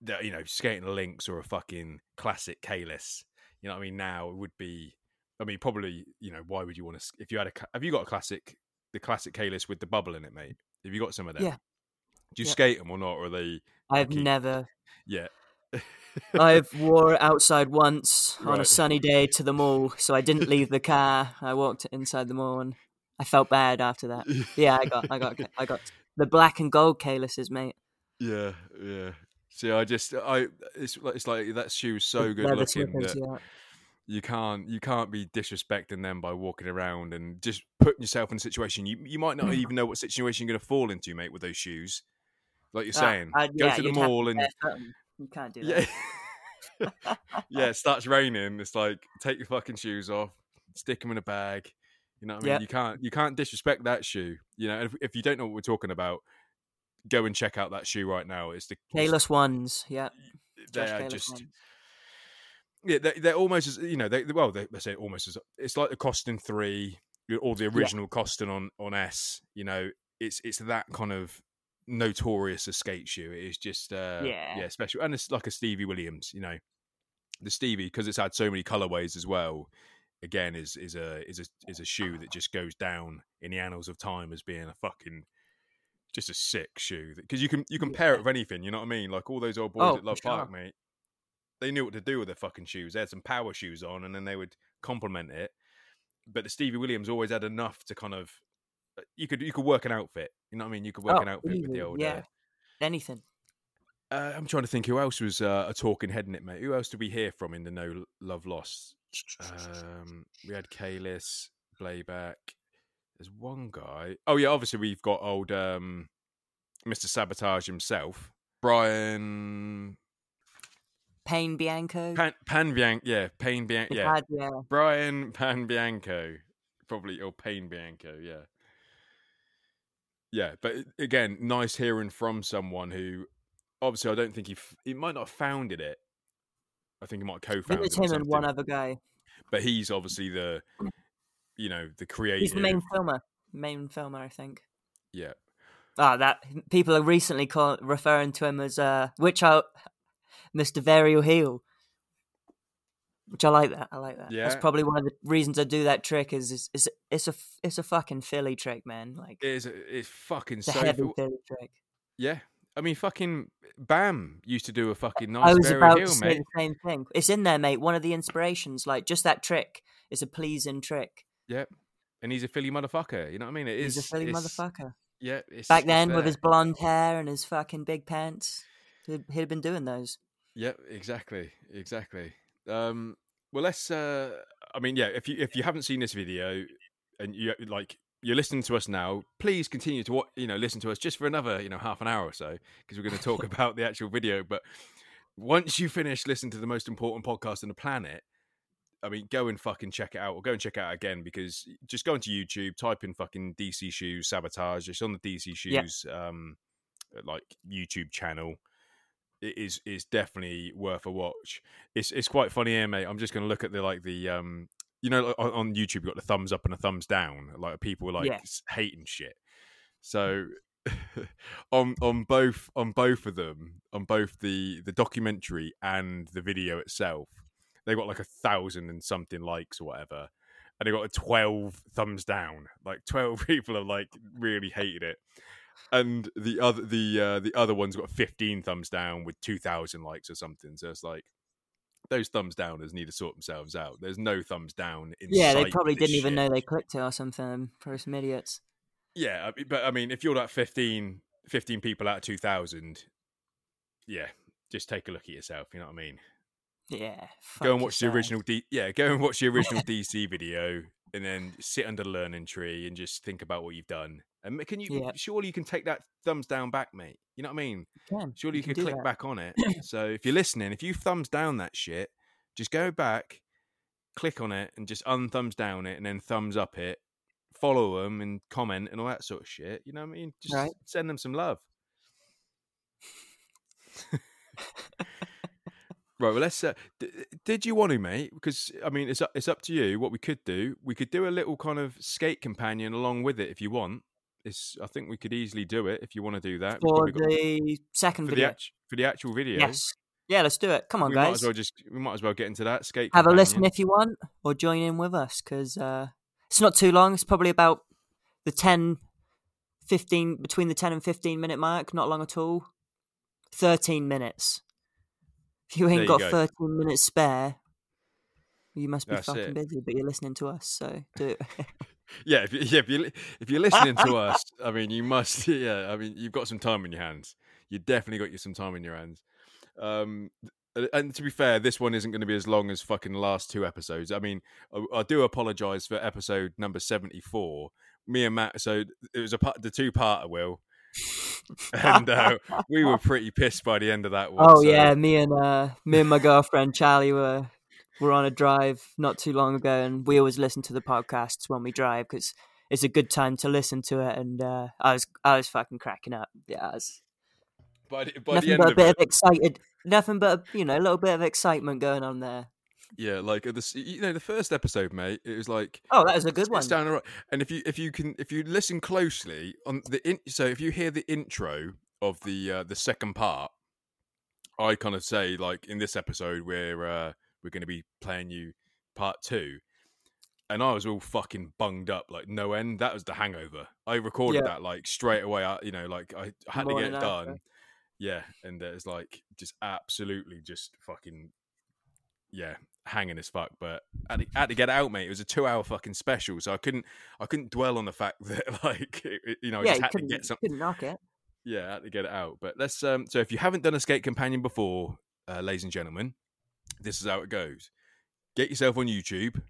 [SPEAKER 1] the, you know, skating a Lynx or a fucking classic Kalis, you know, what I mean, now it would be, I mean, probably, you know, why would you want to? If you had a, have you got a classic, the classic Kalis with the bubble in it, mate? Have you got some of them?
[SPEAKER 2] Yeah.
[SPEAKER 1] Do you
[SPEAKER 2] Yeah.
[SPEAKER 1] skate them or not? Or are they?
[SPEAKER 2] I've
[SPEAKER 1] keep-
[SPEAKER 2] never.
[SPEAKER 1] Yeah.
[SPEAKER 2] I've wore it outside once on a sunny day to the mall, so I didn't leave the car. I walked inside the mall, and I felt bad after that. Yeah, I got, I got, I got the black and gold Kalises, mate.
[SPEAKER 1] Yeah, yeah. See, I just, I, it's like, it's like that shoe's so good looking
[SPEAKER 2] slippers,
[SPEAKER 1] that
[SPEAKER 2] yeah.
[SPEAKER 1] you can't, you can't be disrespecting them by walking around and just putting yourself in a situation you, you might not even know what situation you're going to fall into, mate, with those shoes. Like you're
[SPEAKER 2] Ah,
[SPEAKER 1] saying,
[SPEAKER 2] I'd-
[SPEAKER 1] go
[SPEAKER 2] yeah,
[SPEAKER 1] to the mall and
[SPEAKER 2] you can't do
[SPEAKER 1] yeah, yeah. It starts raining. It's like take your fucking shoes off, stick them in a bag. You know what I mean?
[SPEAKER 2] Yep.
[SPEAKER 1] You can't, you can't disrespect that shoe. You know, if, if you don't know what we're talking about, go and check out that shoe right now. It's the
[SPEAKER 2] Kalis ones, yeah.
[SPEAKER 1] they
[SPEAKER 2] Josh
[SPEAKER 1] are
[SPEAKER 2] Kalis
[SPEAKER 1] just
[SPEAKER 2] ones.
[SPEAKER 1] yeah they, they're almost as you know they well they, they say almost as it's like the Koston three or the original Koston on on s you know it's it's that kind of notorious escape shoe it is just uh
[SPEAKER 2] Yeah.
[SPEAKER 1] yeah special and it's like a stevie williams you know the stevie because it's had so many colorways as well again is is a is a is a shoe that just goes down in the annals of time as being a fucking just a sick shoe because you can you can pair it with anything you know what i mean like all those old boys
[SPEAKER 2] Oh,
[SPEAKER 1] at love
[SPEAKER 2] sure.
[SPEAKER 1] park mate they knew what to do with their fucking shoes. They had some power shoes on, and then they would complement it. But the Stevie Williams always had enough to kind of uh, you could you could work an outfit. You know what I mean? You could work
[SPEAKER 2] Oh,
[SPEAKER 1] an outfit with the old.
[SPEAKER 2] yeah. Anything.
[SPEAKER 1] Uh, uh, I'm trying to think who else was uh, a talking head in it, mate. Who else did we hear from in the No Love Lost? Um, we had Kalis, Blabac. There's one guy. Oh yeah, obviously we've got old um, Mr. Sabotage himself, Brian
[SPEAKER 2] Pain Bianco.
[SPEAKER 1] Pan Pan Bian- yeah, Pain
[SPEAKER 2] Bianco,
[SPEAKER 1] yeah,
[SPEAKER 2] yeah.
[SPEAKER 1] Brian Pan Bianco, probably or Pain Bianco, yeah, yeah. But again, nice hearing from someone who, obviously, I don't think he f- he might not have founded it. I think he might have
[SPEAKER 2] I think
[SPEAKER 1] co-founded
[SPEAKER 2] it's
[SPEAKER 1] it
[SPEAKER 2] him and one other guy.
[SPEAKER 1] but he's obviously the, you know, the creator.
[SPEAKER 2] He's the main filmer. Main filmer, I think.
[SPEAKER 1] Yeah,
[SPEAKER 2] Ah, that people are recently call, referring to him as uh, which out Mr. Varial Heel. Which I like that. I like that.
[SPEAKER 1] Yeah.
[SPEAKER 2] That's probably one of the reasons I do that trick. Is is, is it's a it's a fucking Philly trick, man. Like
[SPEAKER 1] it is. It's fucking
[SPEAKER 2] it's a
[SPEAKER 1] so.
[SPEAKER 2] heavy
[SPEAKER 1] Phil-
[SPEAKER 2] Philly trick.
[SPEAKER 1] yeah, I mean, fucking Bam used to do a fucking nice
[SPEAKER 2] I was about
[SPEAKER 1] Hill,
[SPEAKER 2] to say
[SPEAKER 1] mate.
[SPEAKER 2] the same thing. It's in there, mate. One of the inspirations, like just that trick, is a pleasing trick.
[SPEAKER 1] Yep. And he's a Philly motherfucker. You know what I mean? It is
[SPEAKER 2] He's a Philly motherfucker.
[SPEAKER 1] Yeah. It's,
[SPEAKER 2] Back then, with his blonde hair and his fucking big pants, he'd, he'd have been doing those.
[SPEAKER 1] Yep, exactly, exactly. Um, well, let's. Uh, I mean, yeah. If you if you haven't seen this video and you like you're listening to us now, please continue to what you know listen to us just for another you know half an hour or so because we're going to talk about the actual video. But once you finish listening to the most important podcast on the planet, I mean, go and fucking check it out, or go and check it out again because just go into YouTube, type in fucking DC Shoes Sabotage. It's on the DC
[SPEAKER 2] Yeah.
[SPEAKER 1] Shoes um, like YouTube channel. It is is definitely worth a watch. It's it's quite funny here, mate. I'm just going to look at the like the um, you know, like, on, on YouTube, you've got the thumbs up and the thumbs down. Like people like
[SPEAKER 2] Yeah.
[SPEAKER 1] hating shit. So on on both on both of them, on both the the documentary and the video itself, they got like a thousand and something likes or whatever, and they got a twelve thumbs down. Like twelve people have like really hated it, and the other the uh, the other one's got fifteen thumbs down with two thousand likes or something. So it's like those thumbs downers need to sort themselves out. There's no thumbs down. In
[SPEAKER 2] Yeah, they probably didn't even know they clicked it or something. For some idiots.
[SPEAKER 1] Yeah, but I mean, if you're like 15, 15 people out of two thousand, yeah, just take a look at yourself. You know what I mean?
[SPEAKER 2] Yeah.
[SPEAKER 1] go and watch the original D. Yeah, go and watch the original DC video, and then sit under the learning tree and just think about what you've done. And can you?
[SPEAKER 2] Yeah.
[SPEAKER 1] Surely you can take that thumbs down back, mate. You know what I mean?
[SPEAKER 2] Can.
[SPEAKER 1] Surely you,
[SPEAKER 2] can
[SPEAKER 1] could
[SPEAKER 2] do
[SPEAKER 1] click
[SPEAKER 2] that.
[SPEAKER 1] back on it. so if you're listening, if you thumbs down that shit, just go back, click on it, and just unthumbs down it, and then thumbs up it. Follow them and comment and all that sort of shit. You know what I mean? Just
[SPEAKER 2] Right.
[SPEAKER 1] send them some love. Right. Well, let's. Uh, d- did you want to, mate? Because I mean, it's up, it's up to you. What we could do, we could do a little kind of skate companion along with it if you want. It's. I think we could easily do it if you want to do that. We've
[SPEAKER 2] For
[SPEAKER 1] got-
[SPEAKER 2] the second
[SPEAKER 1] for the
[SPEAKER 2] video.
[SPEAKER 1] act- for the actual video.
[SPEAKER 2] Yes. Yeah, let's do it. Come on,
[SPEAKER 1] we might
[SPEAKER 2] guys.
[SPEAKER 1] as well just we might as well get into that skate.
[SPEAKER 2] Have a
[SPEAKER 1] companion.
[SPEAKER 2] listen if you want, or join in with us because uh, it's not too long. It's probably about the 10, 15, between the 10 and 15 minute mark. Not long at all. 13 minutes. If you
[SPEAKER 1] There
[SPEAKER 2] ain't
[SPEAKER 1] you
[SPEAKER 2] got
[SPEAKER 1] go.
[SPEAKER 2] 13 minutes spare, you must be
[SPEAKER 1] That's
[SPEAKER 2] fucking
[SPEAKER 1] it.
[SPEAKER 2] busy, but you're listening to us, so do it.
[SPEAKER 1] Yeah, if, you, yeah, if you if you're listening to us, I mean, you must. Yeah, I mean, you've got some time in your hands. You definitely got you some time in your hands. Um, and- to be fair, this one isn't going to be as long as fucking the last two episodes. I mean, I, I do apologise for episode number seventy four. Me and Matt, so it was a part, the two parter, Will, and uh, we were pretty pissed by the end of that one.
[SPEAKER 2] oh,
[SPEAKER 1] so-
[SPEAKER 2] yeah. Me and uh, me and my girlfriend, Charlie, were. Were on a drive not too long ago, and we always listen to the podcasts when we drive because it's a good time to listen to it. And uh, I was I was fucking cracking up. Yeah, was
[SPEAKER 1] by the, by the
[SPEAKER 2] nothing
[SPEAKER 1] end
[SPEAKER 2] but a bit
[SPEAKER 1] it,
[SPEAKER 2] of excited, nothing but a, you know a little bit of excitement going on there.
[SPEAKER 1] yeah, like the you know the first episode, mate. It was like
[SPEAKER 2] Oh, that was a good one.
[SPEAKER 1] down the right. And if you if you can if you listen closely on the in, so if you hear the intro of the uh, the second part, I kind of say like in this episode where uh, we're going to be playing you part two, and I was all fucking bunged up like no end. That was the Hangover. I recorded
[SPEAKER 2] Yeah.
[SPEAKER 1] that like straight away. I, you know, like I had to get it
[SPEAKER 2] after.
[SPEAKER 1] done. Yeah, and it's like just absolutely just fucking yeah hanging as fuck but I had, to, I had to get it out mate it was a two hour fucking special so i couldn't i couldn't dwell on the fact that like it, you know i
[SPEAKER 2] yeah,
[SPEAKER 1] just had to get some
[SPEAKER 2] couldn't knock it.
[SPEAKER 1] yeah i had to get it out but let's um so if you haven't done a skate companion before uh, ladies and gentlemen this is how it goes get yourself on youtube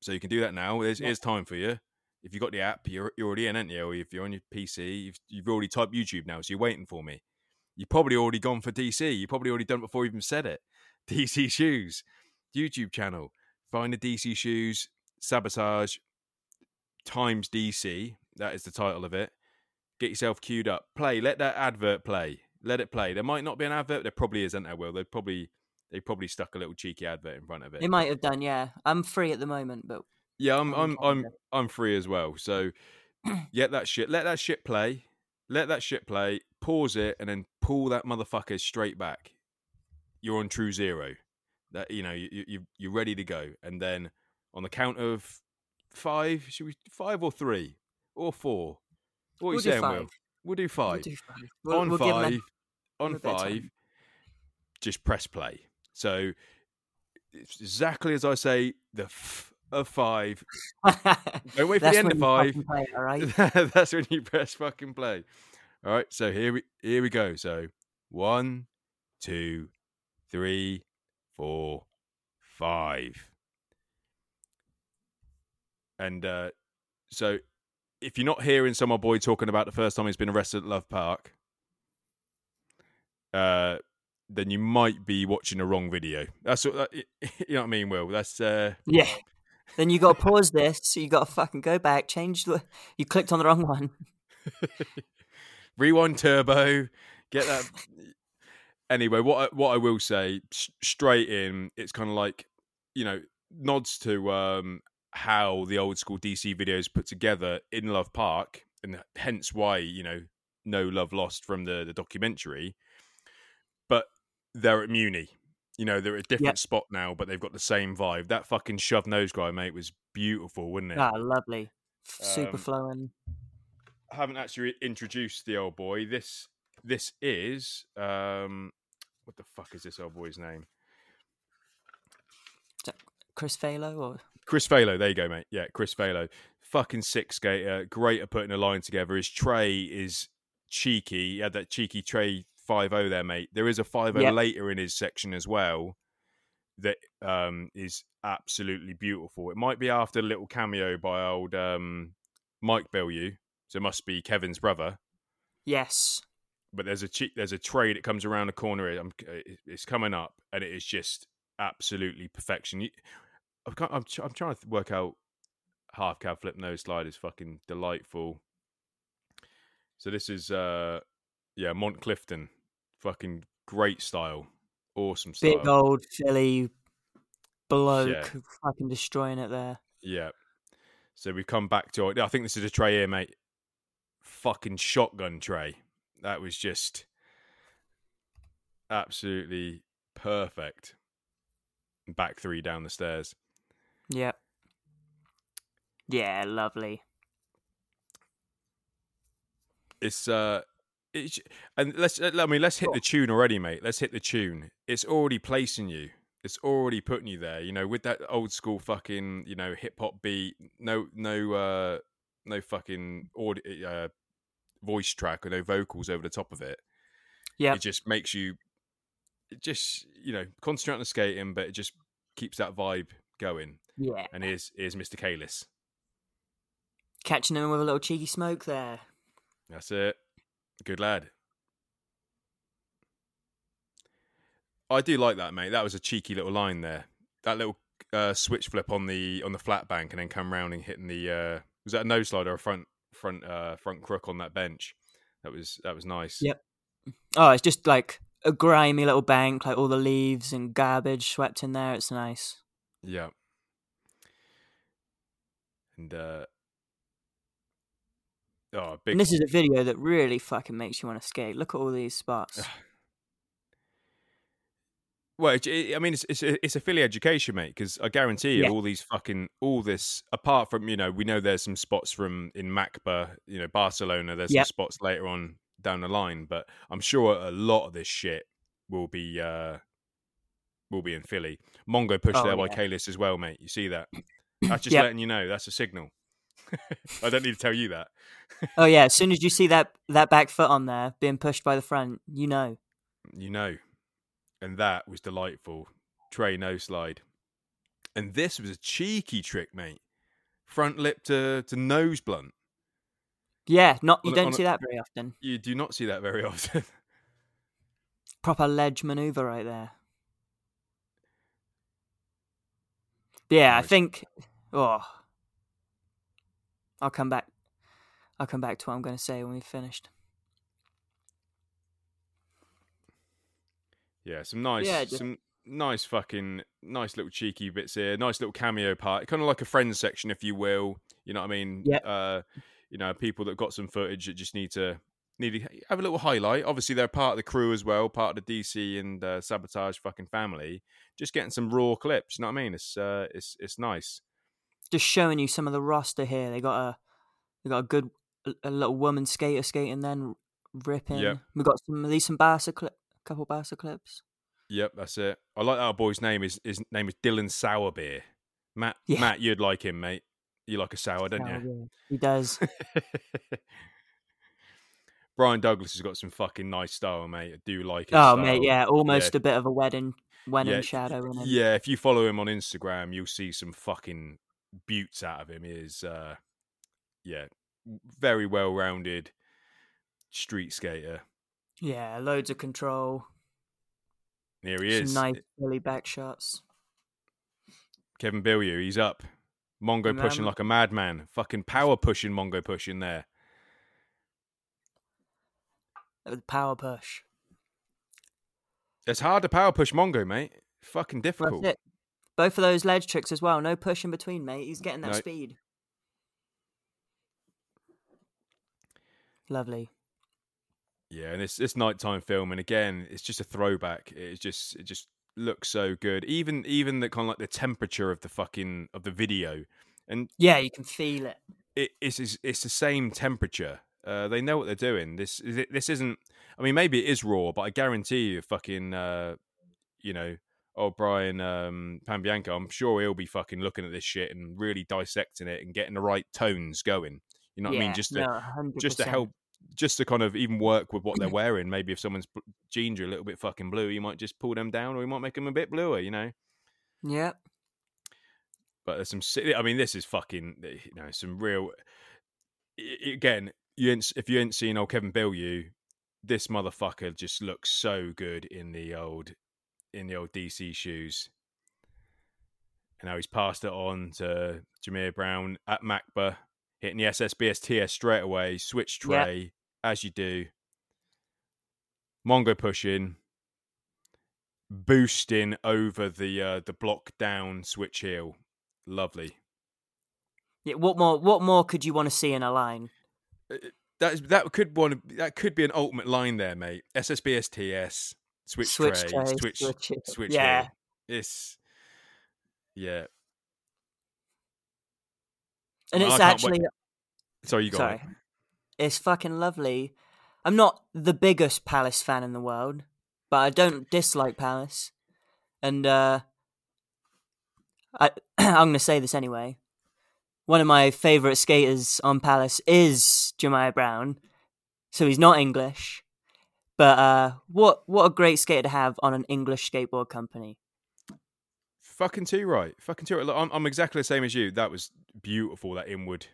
[SPEAKER 1] so you can do that now there's
[SPEAKER 2] Yeah.
[SPEAKER 1] time for you if you've got the app you're, you're already in aren't you or if you're on your pc you've, you've already typed youtube now so you're waiting for me you've probably already gone for dc you've probably already done it before you even said it dc shoes YouTube channel. Find the DC shoes, sabotage times DC. That is the title of it. Get yourself queued up. Play. Let that advert play. Let it play. There might not be an advert. There probably isn't. There will. They probably they probably stuck a little cheeky advert in front of it.
[SPEAKER 2] They might have done. Yeah, I'm free at the moment, but
[SPEAKER 1] Yeah, I'm
[SPEAKER 2] I'm
[SPEAKER 1] I'm I'm free as well. So get that shit. Let that shit play. Let that shit play. Pause it and then pull that motherfucker straight back. You're on true zero. That you know you you you're ready to go. And then on the count of five, should we five or three or four? What are
[SPEAKER 2] We'll
[SPEAKER 1] you saying,
[SPEAKER 2] five.
[SPEAKER 1] Will? We'll do
[SPEAKER 2] we'll
[SPEAKER 1] five
[SPEAKER 2] do five. We'll,
[SPEAKER 1] on
[SPEAKER 2] we'll
[SPEAKER 1] five, on
[SPEAKER 2] give 'em a bit of
[SPEAKER 1] five, just press play. So it's exactly as I say, the f of five. Don't wait for the end of five.
[SPEAKER 2] play all right?
[SPEAKER 1] That's when you press fucking play. All right, so here we here we go. So one, two, three, four, five, and uh, so if you're not hearing some old boy talking about the first time he's been arrested at Love Park, uh, then you might be watching the wrong video. That's what that, you know what I mean, Will. That's uh,
[SPEAKER 2] Yeah. Then you got to pause this. So you got to fucking go back, change the. You clicked on the wrong one.
[SPEAKER 1] rewind turbo get that anyway what I, what i will say s- straight in it's kind of like you know nods to um how the old school dc videos put together in love park and hence why you know no love lost from the the documentary they're at muni you know they're at a different spot now but they've got the same vibe that fucking shove nose guy mate was beautiful wasn't it
[SPEAKER 2] Ah, lovely. Super
[SPEAKER 1] Um,
[SPEAKER 2] flowing.
[SPEAKER 1] haven't actually introduced the old boy. This this is um what the fuck is this old boy's name?
[SPEAKER 2] Chris Phalo or
[SPEAKER 1] Chris Phalo, there you go, mate. Yeah, Chris Phalo. Fucking six skater, great at putting a line together. His tray is cheeky. He had that cheeky tray five O there, mate. There is a five O
[SPEAKER 2] Yep.
[SPEAKER 1] later in his section as well that um is absolutely beautiful. It might be after a little cameo by old um Mike Bellew, so it must be Kevin's brother.
[SPEAKER 2] Yes.
[SPEAKER 1] But there's a che- there's a tray that comes around the corner. I'm, it's coming up, and it is just absolutely perfection. You, I've, I'm I'm trying to work out half cab flip nose slide is fucking delightful. So this is uh yeah Mont Clifton, fucking great style, awesome style.
[SPEAKER 2] Big old Philly bloke
[SPEAKER 1] Yeah.
[SPEAKER 2] fucking destroying it there.
[SPEAKER 1] Yeah. So we've come back to it. I think this is a tray here, mate. Fucking shotgun tray. That was just absolutely perfect. Back three down the stairs.
[SPEAKER 2] Yep. Yeah, lovely.
[SPEAKER 1] It's uh it's and let's I mean let's hit the tune already, mate. Let's hit the tune. It's already placing you. It's already putting you there, you know, with that old school fucking, you know, hip hop beat, no no uh no fucking audio, uh, voice track or no vocals over the top of it.
[SPEAKER 2] Yeah,
[SPEAKER 1] It just makes you just, you know, concentrate on the skating, but it just keeps that vibe going.
[SPEAKER 2] Yeah.
[SPEAKER 1] And here's here's Mr. Kalis.
[SPEAKER 2] Catching him with a little cheeky smoke there.
[SPEAKER 1] That's it. Good lad. I do like that, mate. That was a cheeky little line there. That little uh, switch flip on the on the flat bank and then come round and hitting the uh, was that a nose slide or a front front uh, front crook on that bench. That was that was nice.
[SPEAKER 2] Yep. Oh, it's just like a grimy little bank, like all the leaves and garbage swept in there. It's nice.
[SPEAKER 1] Yeah. And uh oh, big
[SPEAKER 2] And this is a video that really fucking makes you want to skate. Look at all these spots.
[SPEAKER 1] Well, I mean, it's it's a, it's a Philly education, mate. Because I guarantee you,
[SPEAKER 2] Yeah.
[SPEAKER 1] all these fucking all this. Apart from you know, we know there's some spots from in Macba, you know, Barcelona. There's
[SPEAKER 2] Yep.
[SPEAKER 1] some spots later on down the line, but I'm sure a lot of this shit will be uh will be in Philly. Mongo pushed
[SPEAKER 2] Oh,
[SPEAKER 1] there by. Kalis as well, mate. You see that? That's just
[SPEAKER 2] Yep.
[SPEAKER 1] letting you know. That's a signal. I don't need to tell you that.
[SPEAKER 2] Oh yeah, as soon as you see that that back foot on there being pushed by the front, you know.
[SPEAKER 1] you know. And that was delightful. Tray no slide. And this was a cheeky trick, mate. Front lip to, to nose blunt.
[SPEAKER 2] Yeah, not you
[SPEAKER 1] On
[SPEAKER 2] don't
[SPEAKER 1] on a-
[SPEAKER 2] see that very often.
[SPEAKER 1] You do not see that very often.
[SPEAKER 2] Proper ledge maneuver right there. Yeah, I think. Oh, I'll come back. I'll come back to what I'm going to say when we've finished.
[SPEAKER 1] yeah, some nice
[SPEAKER 2] Yeah, just-
[SPEAKER 1] some nice fucking nice little cheeky bits here. Nice little cameo part. Kind of like a friends section, if you will. You know what I mean?
[SPEAKER 2] Yep.
[SPEAKER 1] Uh you know, people that got some footage that just need to need to have a little highlight. Obviously, they're part of the crew as well, part of the DC and uh, sabotage fucking family. Just getting some raw clips. You know what I mean? It's uh, it's it's nice.
[SPEAKER 2] Just showing you some of the roster here. They got a they got a good a, a little woman skater skating then ripping.
[SPEAKER 1] Yep.
[SPEAKER 2] We got some at least some Barca clip, couple Barca clips.
[SPEAKER 1] Yep, that's it. I like that our boy's name is his name is Dylan Sourbeer. Matt,
[SPEAKER 2] Yeah.
[SPEAKER 1] Matt, you'd like him, mate. You like a sour, don't
[SPEAKER 2] Oh,
[SPEAKER 1] you?
[SPEAKER 2] yeah, He does.
[SPEAKER 1] Brian Douglas has got some fucking nice style, mate. I do like it.
[SPEAKER 2] oh
[SPEAKER 1] style.
[SPEAKER 2] mate, yeah, almost a bit of a wedding wedding
[SPEAKER 1] Yeah,
[SPEAKER 2] shadow in him.
[SPEAKER 1] Yeah, if you follow him on Instagram, you'll see some fucking buttes out of him. Is, uh, yeah, very well rounded street skater.
[SPEAKER 2] Yeah, loads of control.
[SPEAKER 1] Here he
[SPEAKER 2] Some
[SPEAKER 1] is.
[SPEAKER 2] nice Billy back shots.
[SPEAKER 1] Kevin Bilyeu, he's up. Mongo pushing like a madman. Fucking power pushing Mongo pushing there.
[SPEAKER 2] Power push.
[SPEAKER 1] It's hard to power push Mongo, mate. Fucking
[SPEAKER 2] That's
[SPEAKER 1] difficult.
[SPEAKER 2] it. Both of those ledge tricks as well. No push in between, mate. He's getting that
[SPEAKER 1] No.
[SPEAKER 2] speed. Lovely.
[SPEAKER 1] Yeah, and it's it's nighttime film, and again, it's just a throwback. It's just it just looks so good. Even even the kind of like the temperature of the fucking of the video, and
[SPEAKER 2] Yeah, you can feel it.
[SPEAKER 1] it, it's it's it's the same temperature. Uh, they know what they're doing. This this isn't. I mean, maybe it is raw, but I guarantee you, fucking, uh, you know, oh Brian um, Panebianco, I'm sure he'll be fucking looking at this shit and really dissecting it and getting the right tones going. You know what I mean? Just to
[SPEAKER 2] no,
[SPEAKER 1] just to help just to kind of even work with what they're wearing. Maybe if someone's jeans are a little bit fucking blue, you might just pull them down, or you might make them a bit bluer. You know.
[SPEAKER 2] Yeah.
[SPEAKER 1] But there's some. I mean, this is fucking. Eh, you know, some real. Eh, eh, again, you ain't, if you ain't seen old Kevin Bill, you this motherfucker just looks so good in the old, in the old DC shoes. And now he's passed it on to Jahmir Brown at Macba, hitting the SSBS TS straight away, switch tray, as you do. Mongo pushing, boosting over the uh, the block down switch heel. Lovely.
[SPEAKER 2] Yeah. What more? What more could you want to see in a line?
[SPEAKER 1] That is, that could one that could be an ultimate line there, mate. SSBS TS switch,
[SPEAKER 2] Switch
[SPEAKER 1] tray,
[SPEAKER 2] tray,
[SPEAKER 1] switch
[SPEAKER 2] switch heel.
[SPEAKER 1] switch
[SPEAKER 2] Yeah.
[SPEAKER 1] heel. It's yeah.
[SPEAKER 2] And it's
[SPEAKER 1] can't wait-
[SPEAKER 2] actually
[SPEAKER 1] Sorry, you got
[SPEAKER 2] sorry.
[SPEAKER 1] it.
[SPEAKER 2] It's fucking lovely. I'm not the biggest Palace fan in the world, but I don't dislike Palace. And uh I I'm going to say this anyway. One of my favorite skaters on Palace is Jahmir Brown. So he's not English. But uh what what a great skater to have on an English skateboard company.
[SPEAKER 1] Fucking too right. Fucking too right. Look, I'm, I'm exactly the same as you. That was beautiful. That inward,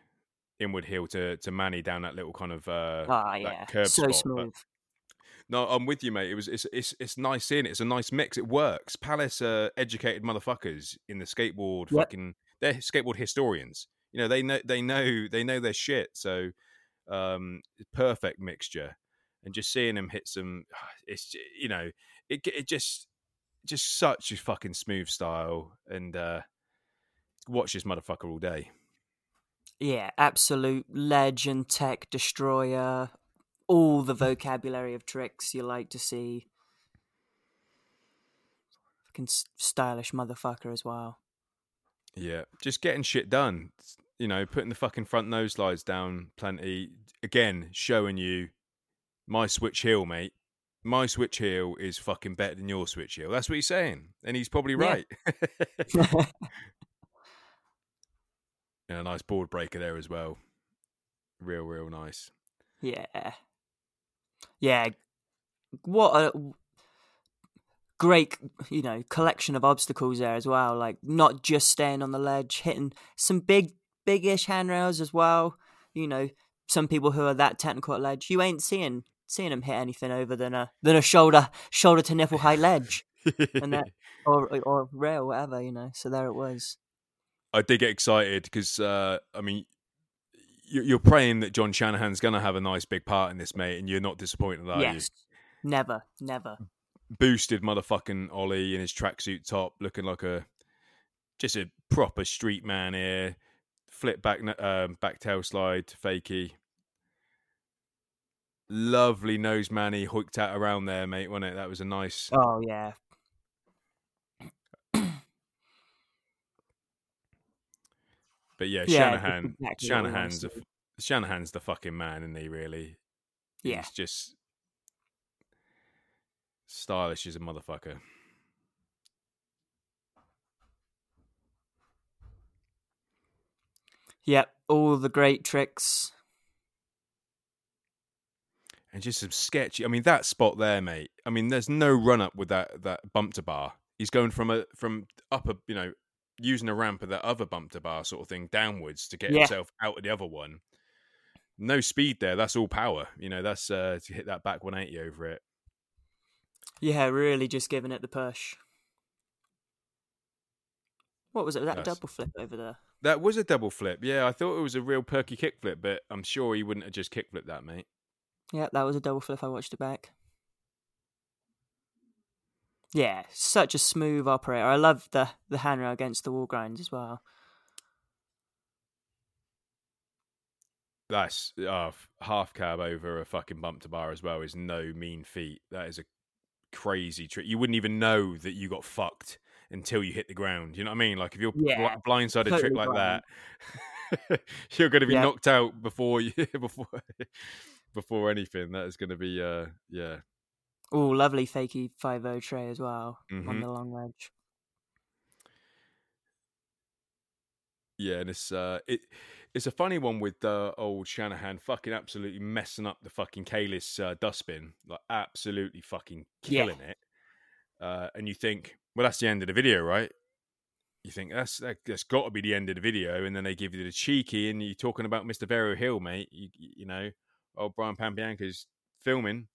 [SPEAKER 1] inward heel to to Manny down that little kind of uh,
[SPEAKER 2] Ah yeah.
[SPEAKER 1] curb
[SPEAKER 2] So
[SPEAKER 1] spot. But
[SPEAKER 2] smooth.
[SPEAKER 1] no, I'm with you, mate. It was it's it's it's nice seeing it. It's a nice mix. It works. Palace are educated motherfuckers in the skateboard.
[SPEAKER 2] Yep.
[SPEAKER 1] Fucking they're skateboard historians. You know they know they know they know their shit. So um, perfect mixture. And just seeing him hit some, it's you know it it just just such a fucking smooth style and uh watch this motherfucker all day.
[SPEAKER 2] Yeah, absolute legend, tech destroyer, all the vocabulary of tricks you like to see. Fucking stylish motherfucker as well.
[SPEAKER 1] Yeah, just getting shit done. You know, putting the fucking front nose slides down plenty. Again, showing you my switch heel, mate. My switch heel is fucking better than your switch heel. That's what he's saying, and he's probably right. and a nice board breaker there as well. Real, real nice.
[SPEAKER 2] yeah. Yeah. What a great, you know, collection of obstacles there as well. Like, not just staying on the ledge, hitting some big, big-ish handrails as well. You know, some people who are that technical at ledge, you ain't seeing seeing him hit anything over than a than a shoulder shoulder to nipple height ledge and that or or rail whatever you know. So there it was.
[SPEAKER 1] I did get excited because uh, I mean, you- you're praying that John Shanahan's going to have a nice big part in this, mate, and you're not disappointed, are you?
[SPEAKER 2] yes, never, never.
[SPEAKER 1] boosted motherfucking Ollie in his tracksuit top, looking like a just a proper street man here. Flip back, um, back tail slide, fakie. Lovely nose man he hooked out around there, mate. Wasn't it? That was a nice.
[SPEAKER 2] Oh yeah,
[SPEAKER 1] But yeah,
[SPEAKER 2] Yeah,
[SPEAKER 1] Shanahan.
[SPEAKER 2] exactly
[SPEAKER 1] Shanahan's a. Shanahan's the fucking man, isn't he? Really?
[SPEAKER 2] yeah.
[SPEAKER 1] He's just stylish as a motherfucker.
[SPEAKER 2] Yep, all the great tricks.
[SPEAKER 1] And just some sketchy. I mean, that spot there, mate. I mean, there's no run up with that that bump to bar. He's going from a from up a you know using a ramp of that other bump to bar sort of thing downwards to get
[SPEAKER 2] Yeah.
[SPEAKER 1] himself out of the other one. No speed there. That's all power. You know, that's uh, to hit that back 180 over it.
[SPEAKER 2] Yeah, really just giving it the push. What was it? That
[SPEAKER 1] That's-
[SPEAKER 2] double flip over there.
[SPEAKER 1] That was a double flip. Yeah, I thought it was a real perky kick flip, but I'm sure he wouldn't have just kick flipped that, mate.
[SPEAKER 2] Yeah, that was a double flip. I watched it back. Yeah, such a smooth operator. I love the the handrail against the wall grind as well.
[SPEAKER 1] That's uh, half cab over a fucking bump to bar as well is no mean feat. That is a crazy trick. You wouldn't even know that you got fucked until you hit the ground. You know what I mean? Like if you're bl-
[SPEAKER 2] Yeah,
[SPEAKER 1] blindsided trick like
[SPEAKER 2] blind.
[SPEAKER 1] that, you're going to be
[SPEAKER 2] Yeah.
[SPEAKER 1] knocked out before you before before anything. That is going to be uh yeah.
[SPEAKER 2] Oh, lovely fakey five o tray as well on
[SPEAKER 1] Mhm.
[SPEAKER 2] the long ledge.
[SPEAKER 1] Yeah, and it's uh, it it's a funny one with uh, old Shanahan fucking absolutely messing up the fucking Kalis uh, dustbin, like absolutely fucking
[SPEAKER 2] Yeah.
[SPEAKER 1] killing it. Uh, and you think, well, that's the end of the video, right? You think that's that, that's got to be the end of the video, and then they give you the cheeky, and you're talking about Mr. Vero Hill, mate. You, you know, old Brian Panebianco's filming.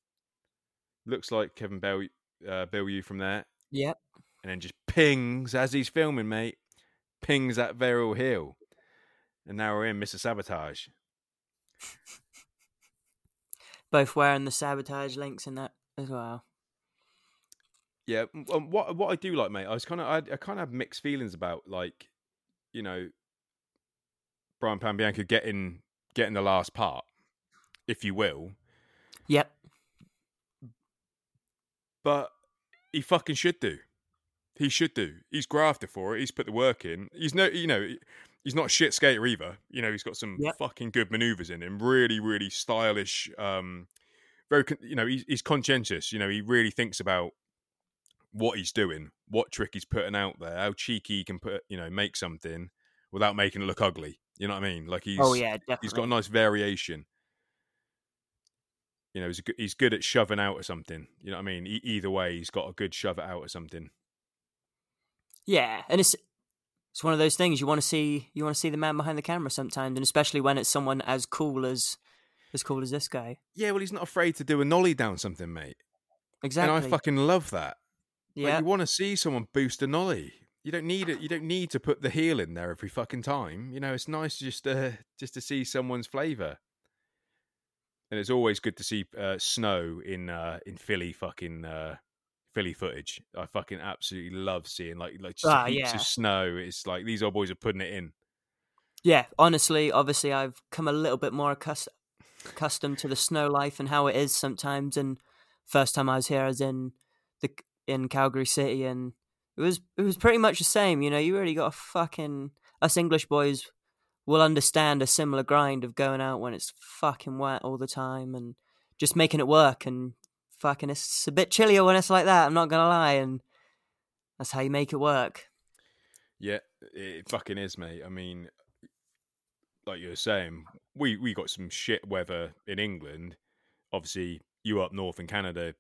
[SPEAKER 1] Looks like Kevin Bell, uh, Bill you from there,
[SPEAKER 2] Yep.
[SPEAKER 1] and then just pings as he's filming, mate. Pings at Vero Hill, and now we're in Mr. Sabotage.
[SPEAKER 2] Both wearing the sabotage links in that as well.
[SPEAKER 1] Yeah, um, what what I do like, mate, I was kind of I, I kind of have mixed feelings about like, you know, Brian Panebianco getting getting the last part, if you will,
[SPEAKER 2] Yep.
[SPEAKER 1] but he fucking should do. He should do. He's grafted for it. He's put the work in. He's no, you know, he's not a shit skater either. You know, he's got some
[SPEAKER 2] Yep.
[SPEAKER 1] fucking good maneuvers in him. Really, really stylish. Um, very, you know, he's, he's conscientious. You know, he really thinks about what he's doing, what trick he's putting out there, how cheeky he can put, you know, make something without making it look ugly. You know what I mean? Like he's,
[SPEAKER 2] oh yeah, definitely.
[SPEAKER 1] he's got a nice variation. You know, he's good, he's good at shoving out or something. You know what I mean? E- either way, he's got a good shove it out or something.
[SPEAKER 2] Yeah, and it's it's one of those things you want to see. You want to see the man behind the camera sometimes, and especially when it's someone as cool as as cool as this guy.
[SPEAKER 1] Yeah, well, he's not afraid to do a nollie down something, mate.
[SPEAKER 2] Exactly.
[SPEAKER 1] And I fucking love that. Like,
[SPEAKER 2] yeah.
[SPEAKER 1] you want to see someone boost a nollie. You don't need it. You don't need to put the heel in there every fucking time. You know, it's nice just to just to see someone's flavour. And it's always good to see uh, snow in uh, in Philly fucking uh, Philly footage. I fucking absolutely love seeing like like just
[SPEAKER 2] Ah,
[SPEAKER 1] heaps
[SPEAKER 2] yeah.
[SPEAKER 1] of snow. It's like these old boys are putting it in.
[SPEAKER 2] Yeah, honestly, obviously, I've come a little bit more accus- accustomed to the snow life and how it is sometimes. And first time I was here, I was in the in Calgary City, and it was it was pretty much the same. You know, you really got a fucking us English boys will understand a similar grind of going out when it's fucking wet all the time and just making it work. And fucking, it's a bit chillier when it's like that. I'm not gonna lie, and that's how you make it work.
[SPEAKER 1] Yeah, it fucking is, mate. I mean, like you were saying, we we got some shit weather in England. Obviously, you up north in Canada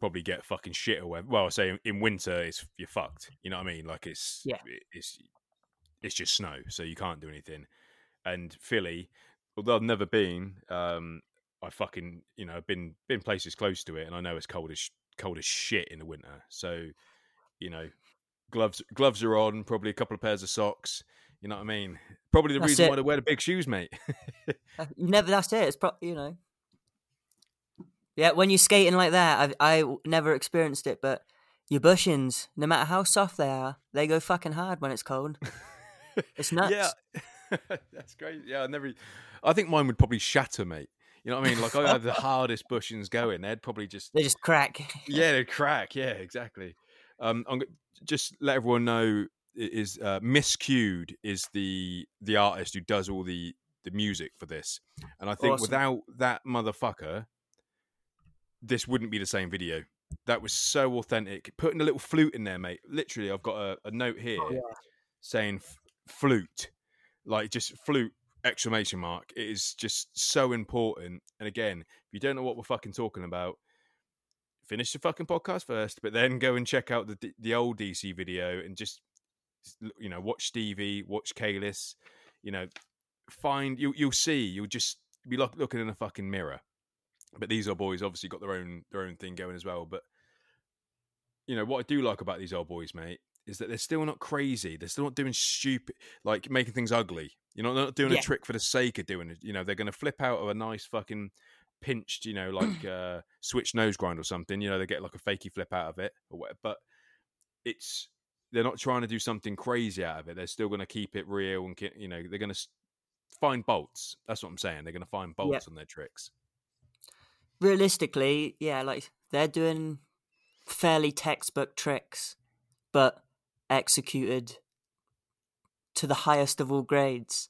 [SPEAKER 1] probably get fucking shit weather. Well, I say in winter, it's you're fucked. You know what I mean? Like it's
[SPEAKER 2] Yeah.
[SPEAKER 1] it's it's just snow, so you can't do anything. And Philly, although I've never been, um, I fucking you know I've been been places close to it, and I know it's cold as cold as shit in the winter. So, you know, gloves gloves are on, probably a couple of pairs of socks. You know what I mean? Probably the
[SPEAKER 2] That's
[SPEAKER 1] reason
[SPEAKER 2] it.
[SPEAKER 1] why they wear the big shoes, mate.
[SPEAKER 2] You never. That's it. It's pro- you know. Yeah, when you're skating like that, I I never experienced it, but your bushings, no matter how soft they are, they go fucking hard when it's cold. It's nuts.
[SPEAKER 1] Yeah, that's great. Yeah, I never. I think mine would probably shatter, mate. You know what I mean? Like I have the hardest bushings going. They'd probably just
[SPEAKER 2] They just crack.
[SPEAKER 1] yeah, they'd crack. Yeah, exactly. Um, I'm just let everyone know it is uh, Miss Cued is the the artist who does all the the music for this, and I think
[SPEAKER 2] Awesome.
[SPEAKER 1] without that motherfucker, this wouldn't be the same video. That was so authentic. Putting a little flute in there, mate. Literally, I've got a, a note here
[SPEAKER 2] Oh, yeah.
[SPEAKER 1] saying flute, like just flute exclamation mark. It is just so important. And again, if you don't know what we're fucking talking about, finish the fucking podcast first, but then go and check out the the old DC video and just you know watch Stevie, watch Kalis, you know, find you you'll see you'll just be look, looking in a fucking mirror. But these old boys obviously got their own their own thing going as well. But you know what I do like about these old boys, mate, is that they're still not crazy. They're still not doing stupid, like making things ugly. You know, they're not doing
[SPEAKER 2] Yeah.
[SPEAKER 1] a trick for the sake of doing it. You know, they're going to flip out of a nice fucking pinched, you know, like uh, switch nose grind or something. You know, they get like a fakey flip out of it or whatever. But it's they're not trying to do something crazy out of it. They're still going to keep it real and you know they're going to find bolts. That's what I'm saying. They're going to find bolts on their tricks.
[SPEAKER 2] Realistically, yeah, like they're doing fairly textbook tricks, but executed to the highest of all grades.